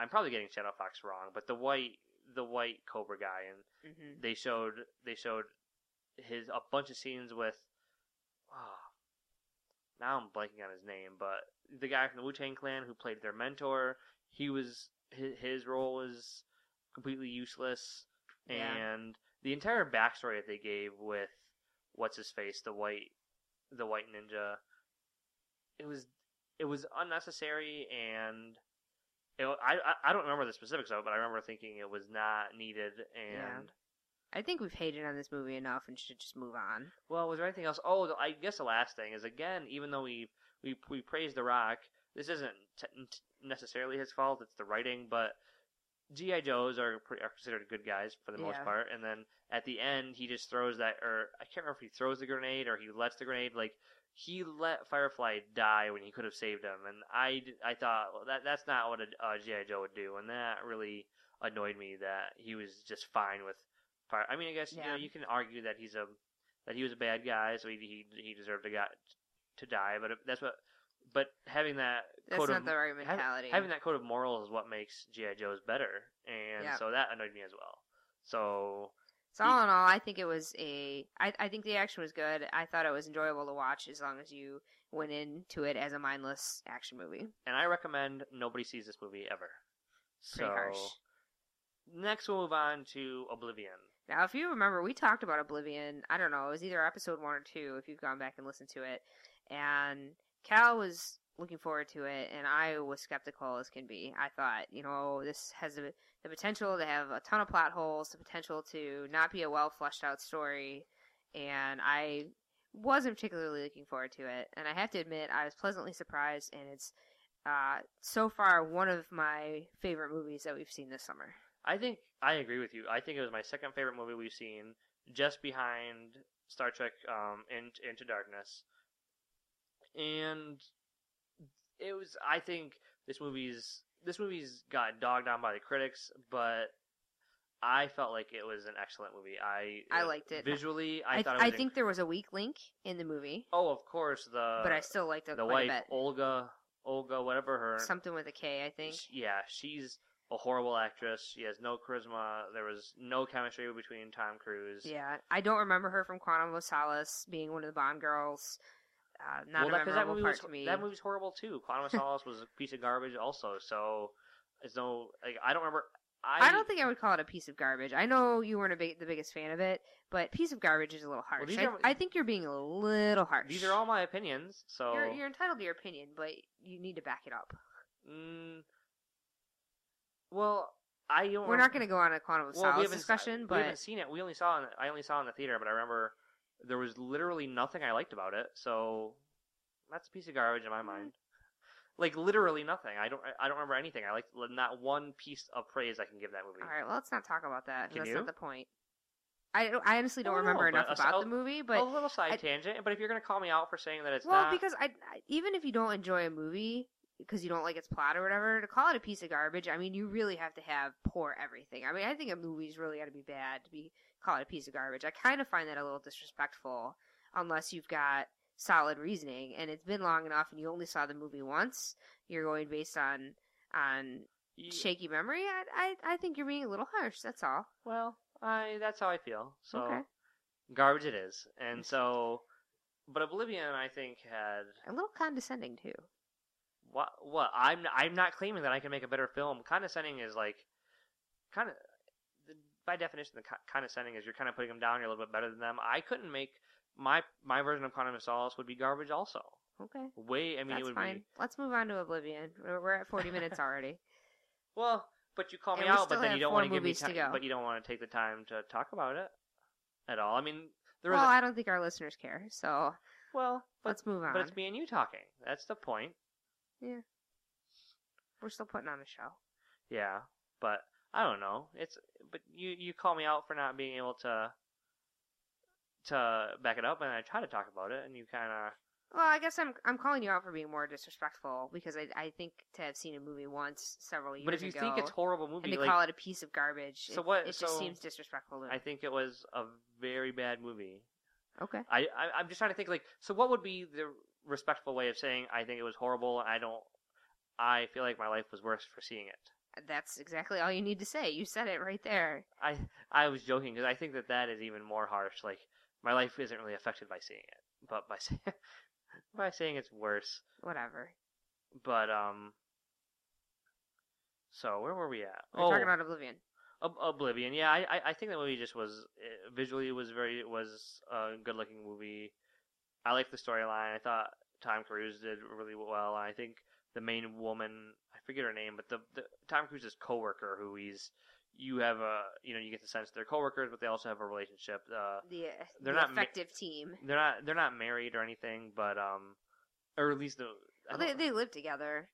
I'm probably getting Shadow Fox wrong, but the white the white Cobra guy, and hmm they showed they showed his a bunch of scenes with. Oh, now I'm blanking on his name, but the guy from the Wu Tang Clan who played their mentor, he was his, his role was completely useless, Yeah. and the entire backstory that they gave with what's his face, the white the white ninja, it was it was unnecessary and. It, I I don't remember the specifics of it, but I remember thinking it was not needed. And I think we've hated on this movie enough and should just move on. well, was there anything else? Oh, I guess the last thing is again, even though we we we praise The Rock, this isn't t- t- necessarily his fault. It's the writing, but GI Joes are pretty, are considered good guys for the most Yeah. part. And then at the end, he just throws that, or I can't remember if he throws the grenade or he lets the grenade. Like he let Firefly die when he could have saved him, and I I thought well, that that's not what a, a GI Joe would do, and that really annoyed me that he was just fine with fire. I mean, I guess you know you can argue that he's a that he was a bad guy, so he he, he deserved to got to die. But that's what. But having that That's code not of, the right mentality. having that code of morals is what makes GI Joes better, and Yeah. so that annoyed me as well. So So all in all, I think it was a. I, I think the action was good. I thought it was enjoyable to watch as long as you went into it as a mindless action movie. and I recommend nobody sees this movie ever. Pretty so harsh. next we'll move on to Oblivion. Now, if you remember, we talked about Oblivion. I don't know. It was either episode one or two. If you've gone back and listened to it, and Cal was looking forward to it, and I was skeptical as can be. I thought, you know, this has the, the potential to have a ton of plot holes, the potential to not be a well fleshed out story, and I wasn't particularly looking forward to it. And I have to admit, I was pleasantly surprised, and it's uh, so far one of my favorite movies that we've seen this summer. I think I agree with you. I think it was my second favorite movie we've seen, just behind Star Trek um, in, Into Darkness. And it was. I think this movie's this movie's got dogged on by the critics, but I felt like it was an excellent movie. I I liked it. visually. I, I, thought. It I think there was a weak link in the movie, Oh, of course the. but I still liked it the wife. Olga, Olga, whatever her. Something with a K, I think. Sh- Yeah, she's a horrible actress. She has no charisma. There was no chemistry between Tom Cruise. Yeah, I don't remember her from Quantum of Solace being one of the Bond girls. Uh, not well, a that, memorable movie part was to me. that movie's horrible too. Quantum of Solace was a piece of garbage also. So it's no like I don't remember. I, I don't think I would call it a piece of garbage. I know you weren't a big, the biggest fan of it, but piece of garbage is a little harsh. these I, are- I think you're being a little harsh. these are all my opinions. So You're, you're entitled to your opinion, but you need to back it up. Mm, well, I don't. We're not going to go on a Quantum of well, we Solace discussion, but we haven't seen it. We only saw it. I only saw it in the theater, but I remember there was literally nothing I liked about it. So that's a piece of garbage in my Mm. mind. Like literally nothing. I don't. I don't remember anything. I like not one piece of praise I can give that movie. all right, well, let's not talk about that. Can That's you? not the point. I, I honestly don't Oh, no, remember but enough about a- the movie, but a little side I- tangent. But if you're gonna call me out for saying that it's well, not, because I, I even if you don't enjoy a movie because you don't like its plot or whatever, to call it a piece of garbage, I mean, you really have to have poor everything. I mean, I think a movie's really got to be bad to be call it a piece of garbage. I kind of find that a little disrespectful, unless you've got solid reasoning and it's been long enough and you only saw the movie once. You're going based on on you- shaky memory. I, I I think you're being a little harsh. That's all. well, I that's how I feel. So Okay. garbage it is, and so. But Oblivion, I think, had A little condescending too. What? What? I'm I'm not claiming that I can make a better film. Condescending is like, kind of, by definition, the co- condescending is you're kind of putting them down. You're a little bit better than them. I couldn't make my my version of Quantum of Solace would be garbage. Also, Okay. way. I mean, That's it would fine. be Let's move on to Oblivion. We're, we're at 40 minutes already. well. But you call me out, but then you don't want to give me movies to time. But you don't want to take the time to talk about it at all. I mean, there well, was a, I don't think our listeners care, so well, but let's move on. but it's me and you talking. That's the point. We're still putting on a show. Yeah, but I don't know. It's but you you call me out for not being able to to back it up, and I try to talk about it, and you kind of Well, I guess I'm I'm calling you out for being more disrespectful because I I think to have seen a movie once several years But if you ago think it's horrible and movie, to like call it a piece of garbage, So it, what- it just seems disrespectful to me. I think it was a very bad movie. okay. I, I I'm just trying to think like so what would be the respectful way of saying I think it was horrible. I don't. I feel like my life was worse for seeing it. That's exactly all you need to say. You said it right there. I I was joking because I think that that is even more harsh. Like my life isn't really affected by seeing it, but by saying by saying it's worse. Whatever. But um. So where were we at? We're talking about Oblivion. Ob- Oblivion. Yeah, I I- I think that movie just was uh, visually was very was a good looking movie. I like the storyline. I thought Tom Cruise did really well. I think the main woman, I forget her name, but the, the Tom Cruise's coworker, who he's you have a you know you get the sense they're coworkers, but they also have a relationship. Uh, The, They're the not ma- effective team. they're not they're not married or anything, but um, or at least the Well, they don't- they live together.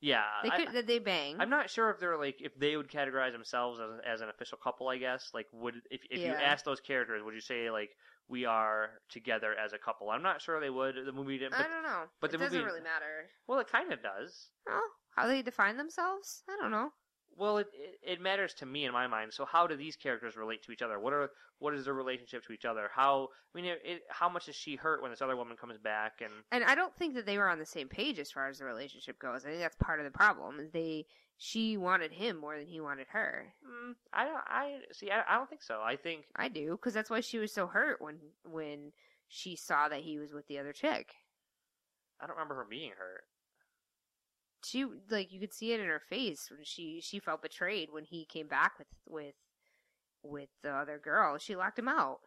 yeah. They I- could they bang. I'm not sure if they're like if they would categorize themselves as, as an official couple. I guess like would if if you ask those characters, would you say like we are together as a couple? I'm not sure they would. The movie didn't. I But, don't know. but it the doesn't movie- really matter. well, it kind of does. Oh, how they define themselves? I don't know. Well, it, it it matters to me in my mind. So how do these characters relate to each other? What are what is their relationship to each other? How I mean, it, it, how much is she hurt when this other woman comes back? And And I don't think that they were on the same page as far as the relationship goes. I think that's part of the problem. Is they she wanted him more than he wanted her. mm, I don't I see. I, I don't think so. I think I do because that's why she was so hurt when when she saw that he was with the other chick. I don't remember her being hurt. She like you could see it in her face when she she felt betrayed when he came back with with with the other girl. She locked him out.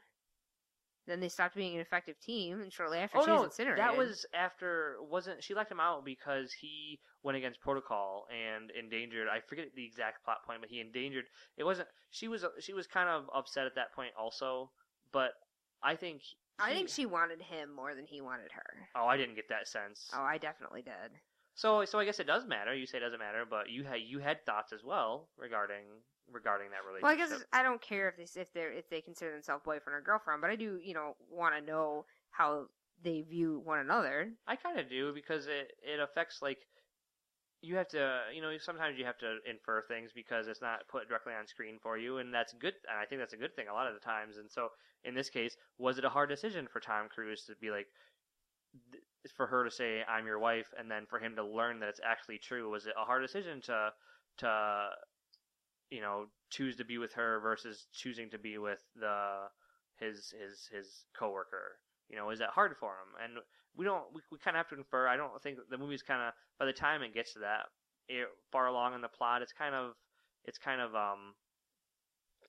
Then they stopped being an effective team, and shortly after oh she was no, incinerated. that was after wasn't she left him out because he went against protocol and endangered. I forget the exact plot point, but he endangered. It wasn't. She was she was kind of upset at that point also, but I think. I think she wanted him more than he wanted her. Oh, I didn't get that sense. Oh, I definitely did. So so I guess it does matter. You say it doesn't matter, but you had you had thoughts as well regarding regarding that relationship. Well, I guess I don't care if they if they if they consider themselves boyfriend or girlfriend, but I do you know want to know how they view one another. I kind of do because it it affects like you have to you know sometimes you have to infer things because it's not put directly on screen for you and that's good and I think that's a good thing a lot of the times and so in this case was it a hard decision for Tom Cruise to be like for her to say I'm your wife and then for him to learn that it's actually true was it a hard decision to to you know choose to be with her versus choosing to be with the his his his coworker you know is that hard for him and we don't we, we kind of have to infer i don't think the movie's kind of by the time it gets to that it, far along in the plot it's kind of it's kind of um,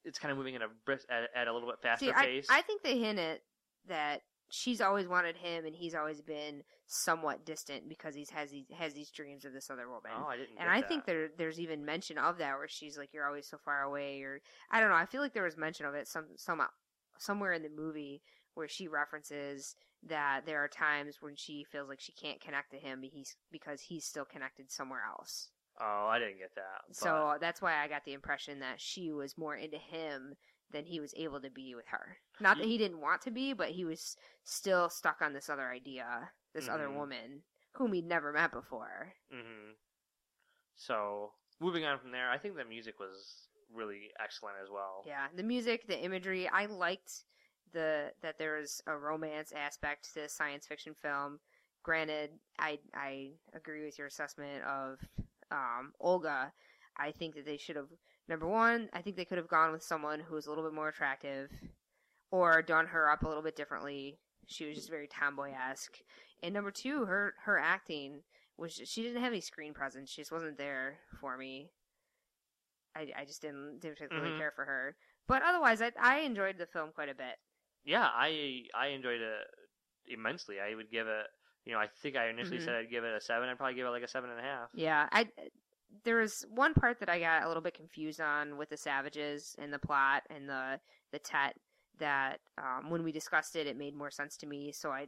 it's kind of moving at a at, at a little bit faster See, I, pace. I think they hint at that she's always wanted him, and he's always been somewhat distant because he's has these has these dreams of this other woman. oh, I didn't. and I that. think there there's even mention of that where she's like, "You're always so far away," or I don't know. I feel like there was mention of it some some somewhere in the movie where she references that there are times when she feels like she can't connect to him he's because he's still connected somewhere else. Oh, I didn't get that. but- So that's why I got the impression that she was more into him than he was able to be with her. Not that he didn't want to be, but he was still stuck on this other idea, this other Mhm. woman whom he'd never met before. hmm So moving on from there, I think the music was really excellent as well. Yeah, the music, the imagery, I liked the that there was a romance aspect to this science fiction film. Granted, I I agree with your assessment of um, Olga. I think that they should have number one. I think they could have gone with someone who was a little bit more attractive, or done her up a little bit differently. She was just very tomboy esque. And number two, her her acting was she didn't have any screen presence. She just wasn't there for me. I, I just didn't didn't particularly Mhm. care for her. But otherwise, I I enjoyed the film quite a bit. Yeah, I I enjoyed it immensely. I would give it. You know, I think I initially Mhm. said I'd give it a seven. I'd probably give it like a seven and a half. Yeah, I there was one part that I got a little bit confused on with the savages and the plot and the the tet that um, when we discussed it, it made more sense to me. So I,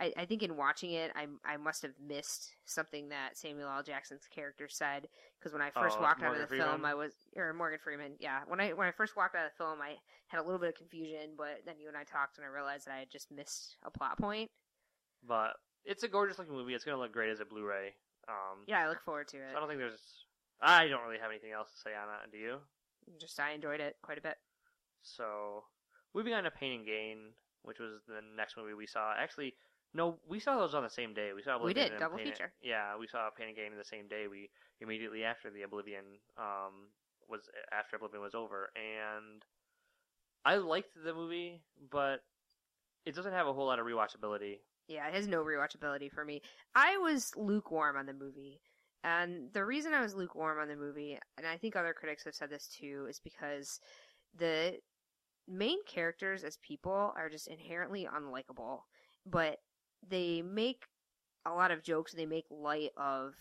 I, I think in watching it, I I must have missed something that Samuel L. Jackson's character said because when I first Oh, walked out of Morgan the film, I was or Morgan Freeman, yeah. When I when I first walked out of the film, I had a little bit of confusion, but then you and I talked, and I realized that I had just missed a plot point. But it's a gorgeous looking movie. It's gonna look great as a Blu-ray. Um, Yeah, I look forward to it. so I don't think there's. I don't really have anything else to say on it. Do you? Just I enjoyed it quite a bit. So, moving on to Pain and Gain, which was the next movie we saw. Actually, no, we saw those on the same day. We saw We did, and double Pain and- feature. yeah, we saw Pain and Gain the same day. We immediately after the Oblivion um was after Oblivion was over, and I liked the movie, but it doesn't have a whole lot of rewatchability. Yeah, it has no rewatchability for me. I was lukewarm on the movie. And the reason I was lukewarm on the movie, and I think other critics have said this too, is because the main characters as people are just inherently unlikable. But they make a lot of jokes, they make light of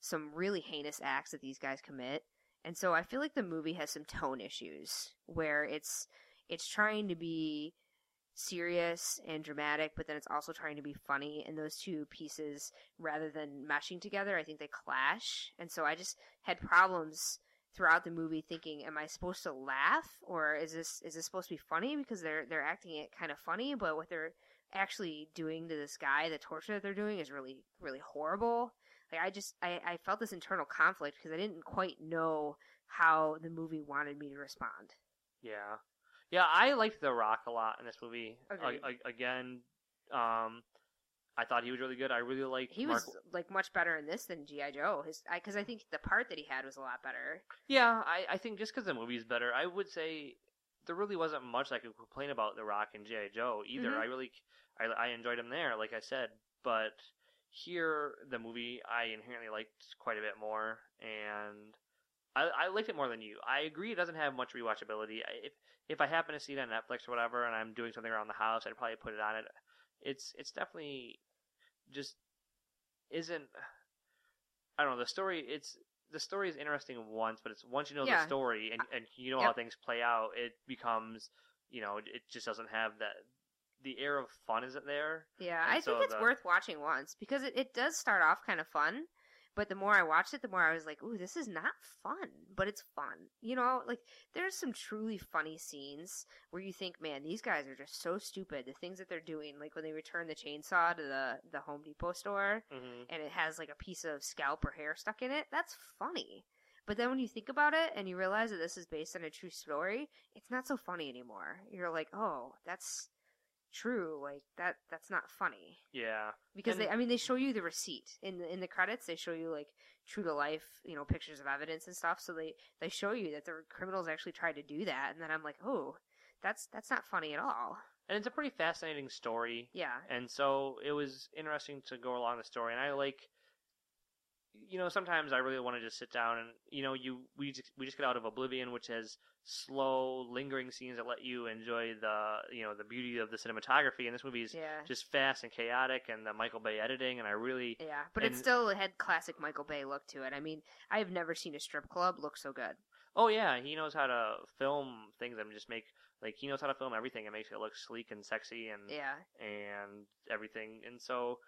some really heinous acts that these guys commit. And so I feel like the movie has some tone issues where it's it's trying to be serious and dramatic, but then it's also trying to be funny. And those two pieces, rather than meshing together, I think they clash. And so I just had problems throughout the movie thinking, am I supposed to laugh or is this is this supposed to be funny because they're they're acting it kind of funny, but what they're actually doing to this guy, the torture that they're doing is really really horrible. Like I just I, I felt this internal conflict because I didn't quite know how the movie wanted me to respond. Yeah, yeah, I liked The Rock a lot in this movie. A- again, um, I thought he was really good. I really liked. He Mark- was like much better in this than GI Joe. His because I, think the part that he had was a lot better. Yeah, I, I think just because the movie's better, I would say there really wasn't much I could complain about The Rock and G.I. Joe either. Mhm. I really, I, I enjoyed him there, like I said, but here the movie I inherently liked quite a bit more, and I, I liked it more than you. I agree it doesn't have much rewatchability. I, if if I happen to see it on Netflix or whatever, and I'm doing something around the house, I'd probably put it on it. It's it's definitely just isn't. I don't know the story. It's the story is interesting once, but it's once you know Yeah. the story and and you know how things play out, it becomes you know it just doesn't have that the air of fun isn't there. Yeah, And I so think it's the- worth watching once because it, it does start off kind of fun, but the more I watched it, the more I was like, "Ooh, this is not fun," but it's fun. You know, like there's some truly funny scenes where you think, "Man, these guys are just so stupid." The things that they're doing, like when they return the chainsaw to the the Home Depot store, Mm-hmm. and it has like a piece of scalp or hair stuck in it, that's funny. But then when you think about it and you realize that this is based on a true story, it's not so funny anymore. You're like, "Oh, that's true. Like that that's not funny." Yeah, Because And- they I mean they show you the receipt in the in the credits, they show you like true to life, you know, pictures of evidence and stuff, so they they show you that the criminals actually tried to do that and then I'm like, "Oh, that's that's not funny at all." and it's a pretty fascinating story. Yeah. and so it was interesting to go along the story and i like you know, sometimes I really want to just sit down and you know, you we just we just get out of Oblivion, which has slow, lingering scenes that let you enjoy the you know the beauty of the cinematography. And this movie is Yeah. just fast and chaotic, and the Michael Bay editing, and I really Yeah, but it still had classic Michael Bay look to it. I mean, I have never seen a strip club look so good. oh yeah, he knows how to film things and just make like he knows how to film everything and makes it look sleek and sexy and Yeah, and everything. And so,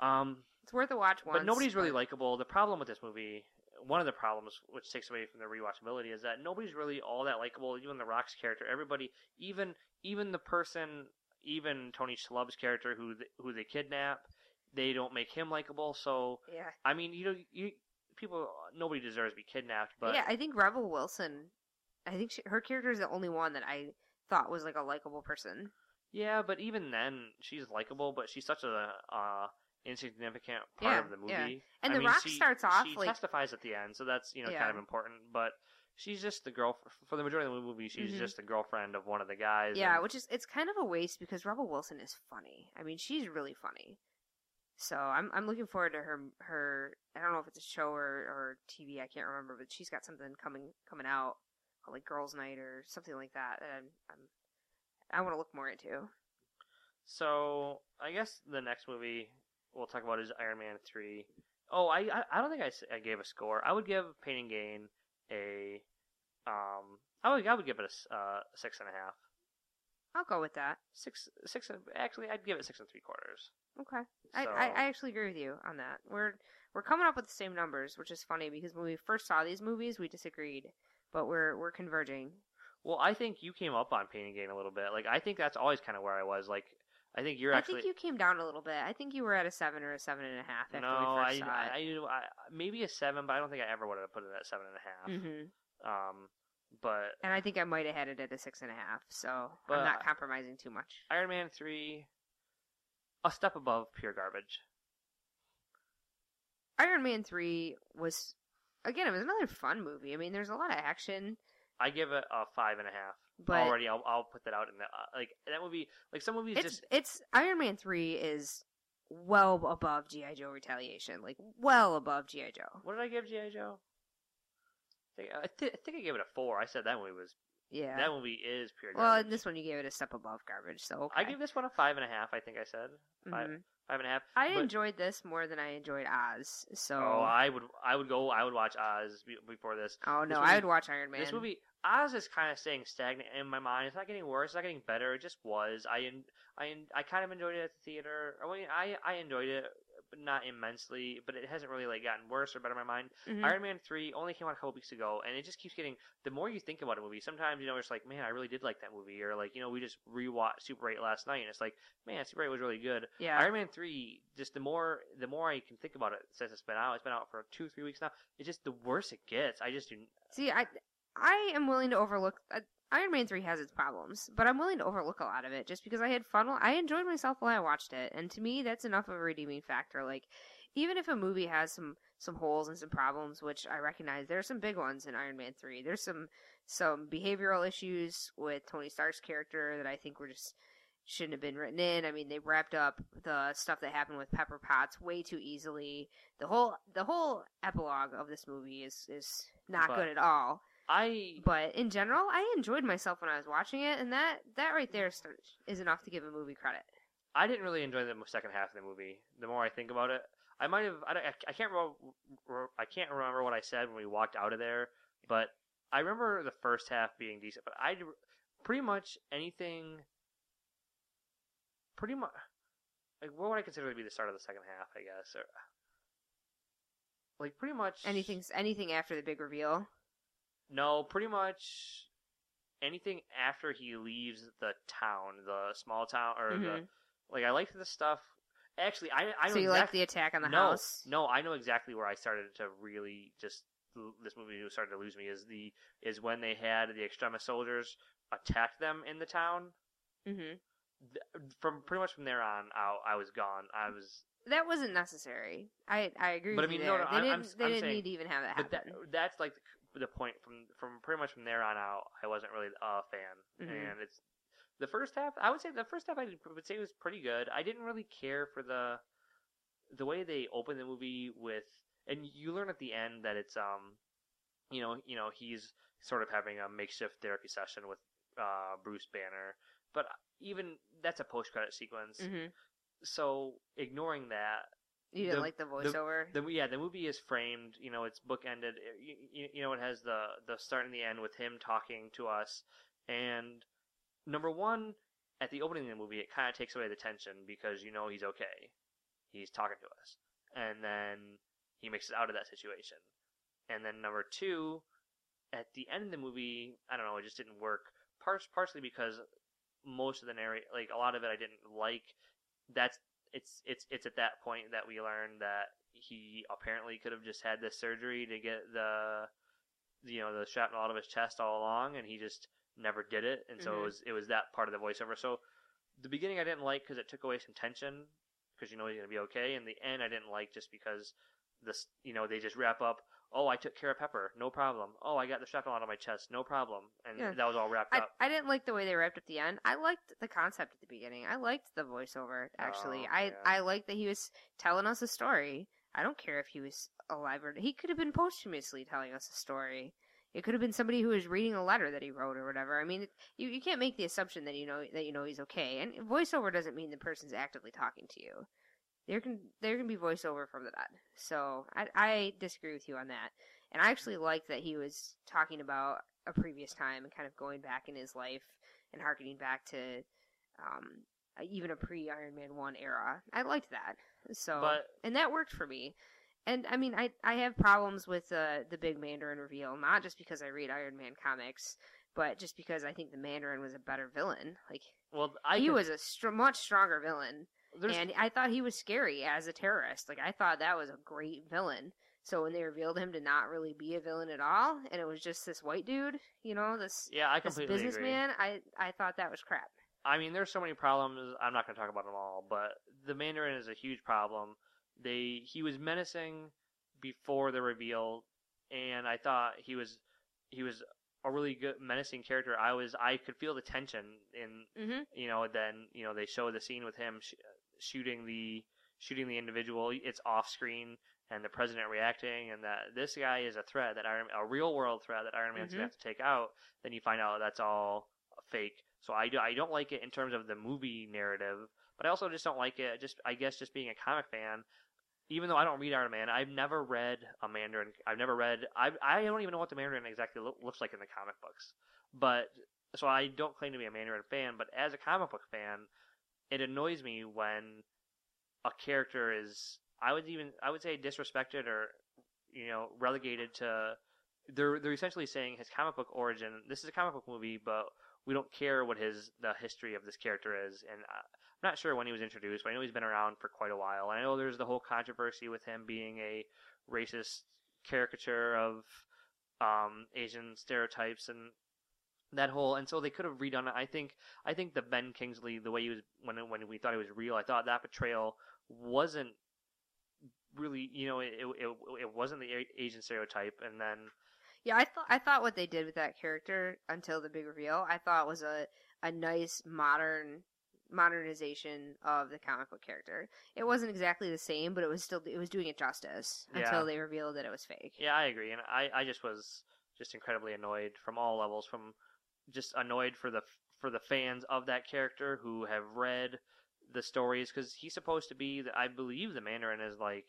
um, it's worth a watch once. but nobody's really likable. The problem with this movie, one of the problems, which takes away from the rewatchability, is that nobody's really all that likable. Even the Rock's character, everybody, even even the person, even Tony Shalhoub's character, who th- who they kidnap, they don't make him likable. So Yeah, I mean, you know, you people, nobody deserves to be kidnapped, but yeah. I think Rebel Wilson. I think she, her character is the only one that I thought was like a likable person. Yeah, but even then, she's likable, but she's such a uh, insignificant part Yeah, of the movie. yeah. And I The mean, Rock she, starts off, like She like- testifies at the end, so that's you know Yeah. kind of important. But she's just the girl for the majority of the movie. She's Mhm. just the girlfriend of one of the guys. Yeah, and- which is it's kind of a waste because Rebel Wilson is funny. I mean, she's really funny. So I'm I'm looking forward to her her. I don't know if it's a show or, or TV. I can't remember, but she's got something coming coming out like Girls Night or something like that. And I'm, I want to look more into. so I guess the next movie we'll talk about is Iron Man three. Oh, I I, I don't think I, I gave a score. I would give Pain and Gain a um. I would I would give it a uh, six and a half. I'll go with that. Six six. and- Actually, I'd give it six and three quarters. Okay, I, I I actually agree with you on that. We're we're coming up with the same numbers, which is funny because when we first saw these movies, we disagreed, but we're we're converging. Well, I think you came up on Pain and Gain a little bit. Like I think that's always kind of where I was. Like I think you're I actually I think you came down a little bit. I think you were at a seven or a seven and a half after no, we I, first saw I, it. I, I maybe a seven, but I don't think I ever would have put it at seven and a half. hmm Um, but And I think I might have had it at a six and a half, so But- I'm not compromising too much. Iron Man three, a step above pure garbage. Iron Man three was again, it was another fun movie. I mean, there's a lot of action, I give it a five and a half. But Already, I'll, I'll put that out in the uh, like that movie. Like some movies, it's just it's Iron Man three is well above GI Joe Retaliation, like well above GI Joe. what did I give GI Joe? I think I, thi- I think I gave it a four. I said that movie was Yeah. that movie is pure well, garbage. in this one you gave it a step above garbage, so okay. I give this one a five and a half. I think I said five, Mhm. five and a half. I but- enjoyed this more than I enjoyed Oz. So Oh, I would, I would go, I would watch Oz be- before this. Oh, this no, movie- I would watch Iron Man. This movie, Oz is kind of staying stagnant in my mind. It's not getting worse. It's not getting better. It just was. I, I, I kind of enjoyed it at the theater. I mean, I, I enjoyed it, but not immensely. But it hasn't really like gotten worse or better in my mind. Mhm. Iron Man three only came out a couple weeks ago, and it just keeps getting. The more you think about a movie, sometimes you know it's like, man, I really did like that movie, or like you know we just rewatched Super Eight last night, and it's like, man, Super Eight was really good. yeah. Iron Man three, just the more the more I can think about it since it's been out, it's been out for two three weeks now. It's just the worse it gets. I just do. See, I I am willing to overlook. Uh, Iron Man three has its problems, but I'm willing to overlook a lot of it just because I had fun. I enjoyed myself while I watched it, and to me, that's enough of a redeeming factor. Like, even if a movie has some some holes and some problems, which I recognize, there are some big ones in Iron Man three. There's some some behavioral issues with Tony Stark's character that I think were just shouldn't have been written in. I mean, they wrapped up the stuff that happened with Pepper Potts way too easily. The whole the whole epilogue of this movie is is not But- good at all. I But in general, I enjoyed myself when I was watching it, and that that right there is enough to give a movie credit. I didn't really enjoy the second half of the movie. The more I think about it, I might have. I, I can't remember. I can't remember what I said when we walked out of there, but I remember the first half being decent. But I pretty much anything. Pretty much, like what would I consider to be the start of the second half? I guess, or like pretty much Anything anything after the big reveal. No, pretty much anything after he leaves the town, the small town, or the Mhm. like. I liked the stuff. Actually, I I know So you like the attack on the no, house? No, I know exactly where I started to really just this movie started to lose me is the is when they had the extremist soldiers attack them in the town. hmm From pretty much from there on out, I was gone. I was, That wasn't necessary. I I agree But I with you mean, no, there. no, they I'm- didn't I'm- they I'm didn't saying- need to even have that but that happen. that's like the, point from from pretty much from there on out. I wasn't really a fan, Mhm. and it's the first half. I would say the first half I would say was pretty good. I didn't really care for the the way they opened the movie with and you learn at the end that it's um, you know, you know, he's sort of having a makeshift therapy session with uh Bruce Banner, but even that's a post credit sequence. hmm So ignoring that, You didn't The- like the voiceover. the yeah, the movie is framed. You know, it's bookended. Eh, you, you, you know, it has the the start and the end with him talking to us. And number one, at the opening of the movie, it kind of takes away the tension because you know he's okay. He's talking to us, and then he makes it out of that situation. And then number two, at the end of the movie, I don't know, it just didn't work. Par- partially because most of the narrate, like a lot of it, I didn't like. That's it's it's it's at that point that we learn that he apparently could have just had this surgery to get the you know the shrapnel out of his chest all along, and he just never did it, and so Mhm. it was it was that part of the voiceover. So the beginning I didn't like because it took away some tension because you know he's gonna be okay, and the end I didn't like just because this you know they just wrap up. Oh, I took care of Pepper, no problem. Oh, I got the shrapnel out of my chest, no problem, and Yeah. that was all wrapped I, up. I didn't like the way they wrapped up the end. I liked the concept at the beginning. I liked the voiceover. Actually, Oh, I yeah. I liked that he was telling us a story. I don't care if he was alive or he could have been posthumously telling us a story. It could have been somebody who was reading a letter that he wrote or whatever. I mean, you you can't make the assumption that you know that you know he's okay. And voiceover doesn't mean the person's actively talking to you. There can there can be voiceover from the dead. So I I disagree with you on that. And I actually liked that he was talking about a previous time and kind of going back in his life and harkening back to um, even a pre Iron Man one era. I liked that. So But- and that worked for me. And I mean, I I have problems with uh, the big Mandarin reveal, not just because I read Iron Man comics, but just because I think the Mandarin was a better villain. Like well, I he can- was a str- much stronger villain, there's and I thought he was scary as a terrorist. Like I thought that was a great villain. So when they revealed him to not really be a villain at all, and it was just this white dude, you know, this yeah, I this completely agree. businessman, I I thought that was crap. I mean, there's so many problems. I'm not going to talk about them all, but the Mandarin is a huge problem. They he was menacing before the reveal, and I thought he was he was a really good menacing character. I was I could feel the tension in Mm-hmm. you know. Then you know they show the scene with him sh- shooting the shooting the individual. It's off screen. And the president reacting, and that this guy is a threat that Iron, a real world threat that Iron Man's Mhm. gonna have to take out. Then you find out that's all fake. So I, do, I don't like it in terms of the movie narrative, but I also just don't like it. Just I guess just being a comic fan, even though I don't read Iron Man, I've never read a Mandarin. I've never read. I I don't even know what the Mandarin exactly lo- looks like in the comic books. But so I don't claim to be a Mandarin fan, but as a comic book fan, it annoys me when a character is I would even I would say disrespected or you know relegated to they're they're essentially saying his comic book origin. This is a comic book movie, but we don't care what his the history of this character is. And I'm not sure when he was introduced, but I know he's been around for quite a while. And I know there's the whole controversy with him being a racist caricature of um, Asian stereotypes and that whole. And so they could have redone it. I think I think the Ben Kingsley, the way he was when when we thought he was real, I thought that portrayal wasn't really you know it it, it wasn't the Asian stereotype and then Yeah, I thought I thought what they did with that character until the big reveal, I thought was a a nice modern modernization of the comic book character. It wasn't exactly the same, but it was still it was doing it justice Yeah. until they revealed that it was fake. Yeah, I agree, and I, I just was just incredibly annoyed from all levels. From just annoyed for the for the fans of that character who have read the stories because he's supposed to be. The, I believe the Mandarin is like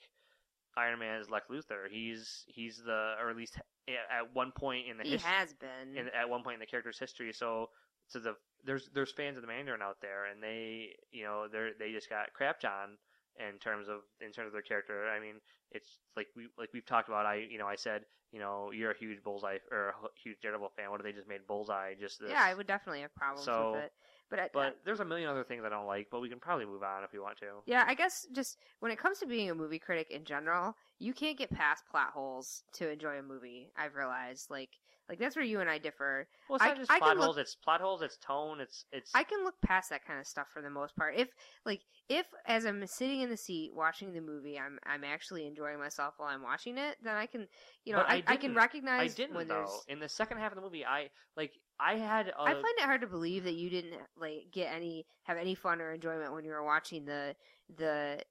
Iron Man is Lex Luthor. He's he's the or at least at one point in the He his- has been. in, at one point in the character's history. So to the there's there's fans of the Mandarin out there, and they you know they they just got crapped on in terms of in terms of their character. I mean, it's like we like we've talked about. I you know I said you know you're a huge Bullseye or a huge Daredevil fan. What if they just made Bullseye just this? yeah, I would definitely have problems So, with it. But I, But there's a million other things I don't like. But we can probably move on if we want to. Yeah, I guess just when it comes to being a movie critic in general, you can't get past plot holes to enjoy a movie. I've realized, like, like that's where you and I differ. Well, it's I- not just I plot look- holes. It's plot holes. It's tone. It's it's. I can look past that kind of stuff for the most part. If, like, if as I'm sitting in the seat watching the movie, I'm I'm actually enjoying myself while I'm watching it, then I can, you know, I I, I, can recognize I didn't when though. there's. In the second half of the movie, I like I had. A, I find it hard to believe that you didn't like get any have any fun or enjoyment when you were watching the the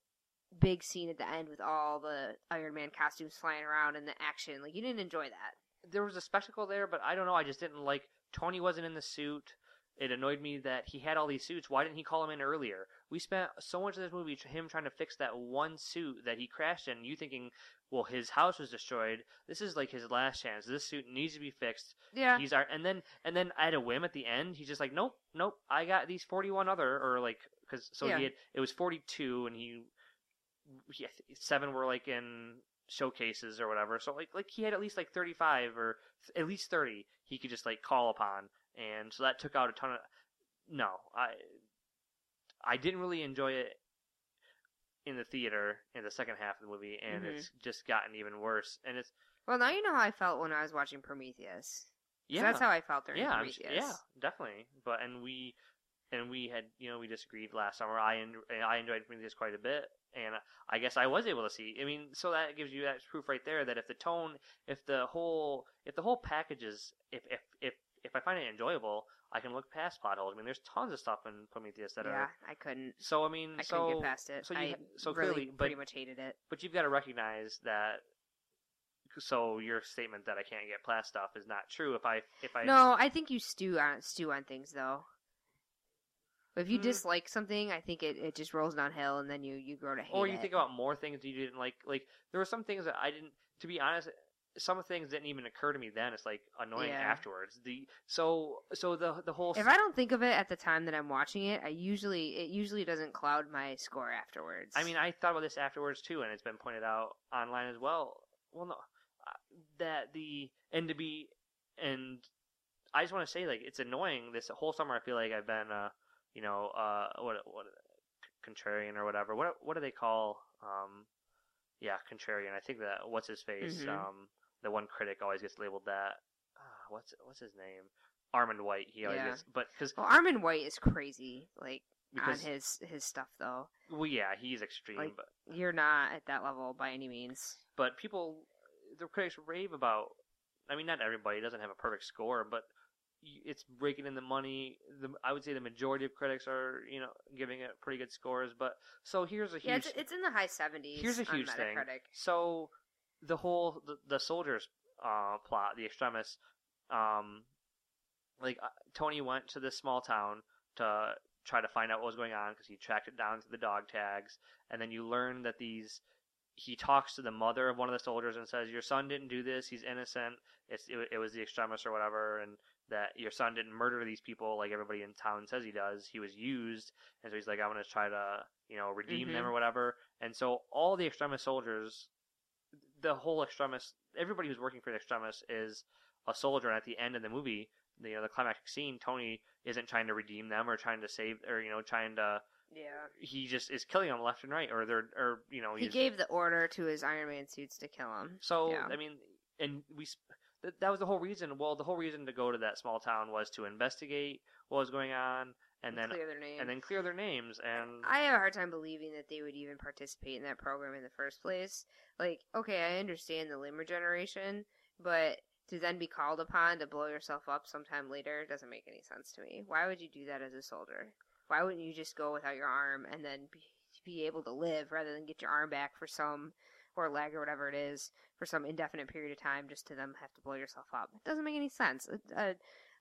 big scene at the end with all the Iron Man costumes flying around and the action. Like you didn't enjoy that. There was a spectacle there, but I don't know. I just didn't like Tony wasn't in the suit. It annoyed me that he had all these suits. Why didn't he call him in earlier? We spent so much of this movie him trying to fix that one suit that he crashed in. You thinking, well, his house was destroyed. This is like his last chance. This suit needs to be fixed. Yeah. He's our and then and then at a whim at the end, he's just like, nope, nope. I got these forty-one other or like because so Yeah. he had it was forty-two and he, he seven were like in showcases or whatever. So like like he had at least like thirty-five or th- at least thirty he could just like call upon, and so that took out a ton of. No, I I didn't really enjoy it in the theater in the second half of the movie, and Mhm. it's just gotten even worse. And it's Well, now you know how I felt when I was watching Prometheus. yeah, That's how I felt during yeah, Prometheus. yeah, definitely. But and we and we had you know we disagreed last summer. I en- I enjoyed Prometheus quite a bit, and I guess I was able to see. I mean, so that gives you that proof right there that if the tone, if the whole, if the whole package is, if if if if I find it enjoyable, I can look past plot holes. I mean, there's tons of stuff in Prometheus that yeah, are. I couldn't. So I mean, I so couldn't get past it. so you I so really clearly, but pretty much hated it. but you've got to recognize that. So your statement that I can't get past stuff is not true. If I if I No, I think you stew on stew on things though. If you Mm. dislike something, I think it, it just rolls downhill, and then you, you grow to hate or you it. think about more things you didn't like. Like there were some things that I didn't. To be honest, some things didn't even occur to me then. It's like annoying Yeah. afterwards. The so so the the whole. if I don't think of it at the time that I'm watching it, I usually it usually doesn't cloud my score afterwards. I mean, I thought about this afterwards too, and it's been pointed out online as well. Well, no, uh, that the and to be and I just want to say like it's annoying. This whole summer, I feel like I've been, uh, you know, uh, what what contrarian or whatever. What what do they call? Um, yeah, contrarian. I think that what's his face. Mhm. Um, the one critic always gets labeled that. Uh, what's what's his name? Armond White. He always Yeah. gets, but because well, Armond White is crazy, like because on his his stuff though. well, yeah, he's extreme, Like- but You're not at that level by any means. but people, the critics rave about. I mean, not everybody doesn't have a perfect score, but it's breaking in the money. The, I would say the majority of critics are, you know, giving it pretty good scores. But so here's a huge. Yeah, it's, it's in the high seventies. here's a huge thing. So the whole the, the soldiers uh, plot, the extremists, um, like uh, Tony went to this small town to try to find out what was going on because he tracked it down to the dog tags, and then you learn that these. He talks to the mother of one of the soldiers and says, "Your son didn't do this. He's innocent. It's it, it was the extremists or whatever, and that your son didn't murder these people like everybody in town says he does. He was used, and so he's like, I'm gonna try to you know redeem them Mhm. or whatever. And so all the extremist soldiers the whole extremist everybody who's working for the extremists is a soldier and at the end of the movie the, you know the climactic scene tony isn't trying to redeem them or trying to save or you know trying to Yeah. he just is killing them left and right or they're or you know He gave the order to his Iron Man suits to kill him. so yeah. i mean and we th- that was the whole reason well the whole reason to go to that small town was to investigate what was going on and then clear their name. and then clear their names and I have a hard time believing that they would even participate in that program in the first place. Like, okay, I understand the limb regeneration, but to then be called upon to blow yourself up sometime later doesn't make any sense to me. Why would you do that as a soldier? Why wouldn't you just go without your arm and then be, be able to live rather than get your arm back for some or leg or whatever it is for some indefinite period of time just to them have to blow yourself up? It doesn't make any sense. A, a,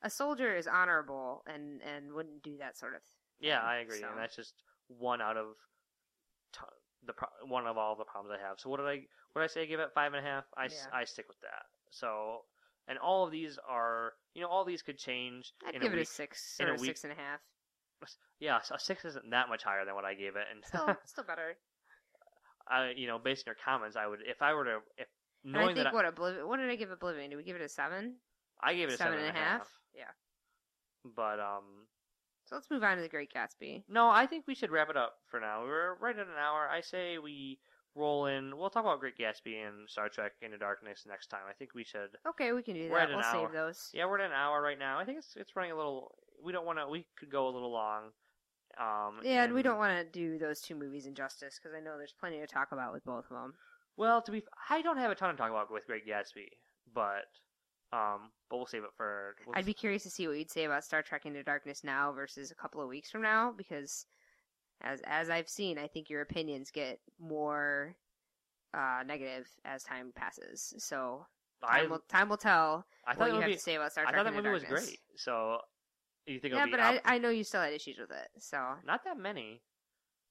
a soldier is honorable and and wouldn't do that sort of. Yeah, I agree, so. and that's just one out of t- the pro- one of all the problems I have. So what did I what did I say? I give it five and a half. I, s- Yeah. I stick with that. So and all of these are you know all these could change. I'd in give a it week. a six or a a six and a half. Yeah, so a six isn't that much higher than what I gave it, and Still, still better. I you know based on your comments, I would if I were to if And I think that I, what Oblivion. What did I give Oblivion? Did we give it a seven? I gave it a seven, seven and a half. Yeah. but um So let's move on to the Great Gatsby. No, I think we should wrap it up for now. We're right at an hour. I say we roll in. We'll talk about Great Gatsby and Star Trek Into Darkness next time. I think we should. Okay, we can do that. We'll hour. save those. Yeah, we're at an hour right now. I think it's it's running a little. We don't want to. We could go a little long. Um, Yeah, and we don't want to do those two movies injustice because I know there's plenty to talk about with both of them. Well, to be, I don't have a ton to talk about with Great Gatsby, but um, but we'll save it for. We'll, I'd be curious to see what you'd say about Star Trek Into Darkness now versus a couple of weeks from now because as as I've seen, I think your opinions get more uh, negative as time passes. So I, time will time will tell I thought what you have movie, to say about Star Trek. I thought that Into movie was Darkness. great. So you think Yeah, but up- I I know you still had issues with it. So not that many?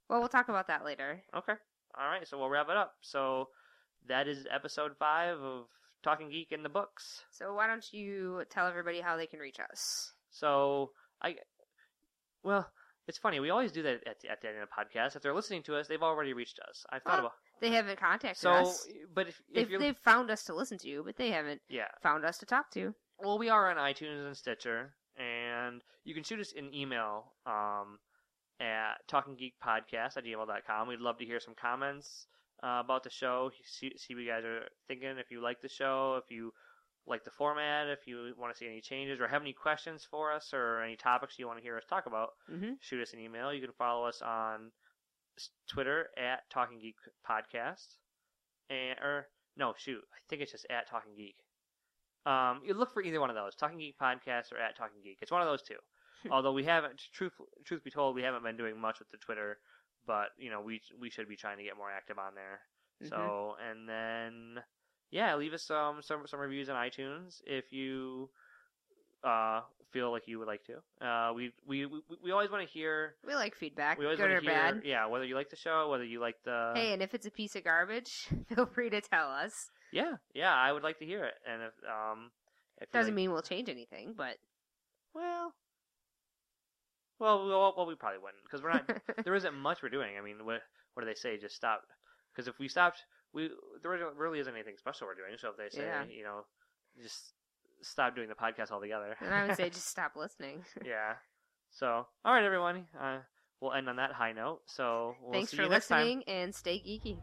well, we'll talk about that later. Okay. All right. So we'll wrap it up. So that is episode five of Talking Geek in the books. So why don't you tell everybody how they can reach us? So I, well, it's funny. We always do that at the, at the end of the podcast. If they're listening to us, they've already reached us. I've thought Well, about They haven't contacted so, us. but if, if They've, they've found us to listen to, but they haven't yeah, found us to talk to. well, we are on iTunes and Stitcher, and you can shoot us an email um, at talkinggeekpodcast at gmail.com. We'd love to hear some comments uh, about the show, see, see what you guys are thinking, if you like the show, if you like the format, if you want to see any changes, or have any questions for us, or any topics you want to hear us talk about, Mm-hmm. shoot us an email. You can follow us on Twitter at Talking Geek Podcast, and or no, shoot, I think it's just at Talking Geek. Um, you look for either one of those, Talking Geek Podcast or at Talking Geek. It's one of those two. Although we haven't, truth truth be told, we haven't been doing much with the Twitter, but you know we we should be trying to get more active on there. So and then yeah, leave us some some some reviews on iTunes if you uh feel like you would like to. Uh, we we we, we always want to hear. We like feedback, We always good or hear, bad. yeah, whether you like the show, whether you like the. Hey, and if it's a piece of garbage, feel free to tell us. Yeah, yeah, I would like to hear it, and if um, if Doesn't like- mean we'll change anything, but well, well, well, well, we probably wouldn't because we're not. there isn't much we're doing. I mean, what what do they say? Just stop. Because if we stopped, we there really- isn't anything special we're doing. So if they say, Yeah. you know, just stop doing the podcast altogether. and I would say just stop listening. yeah. So, all right, everyone. Uh, we'll end on that high note. So we'll Thanks see for you next time. listening and stay geeky.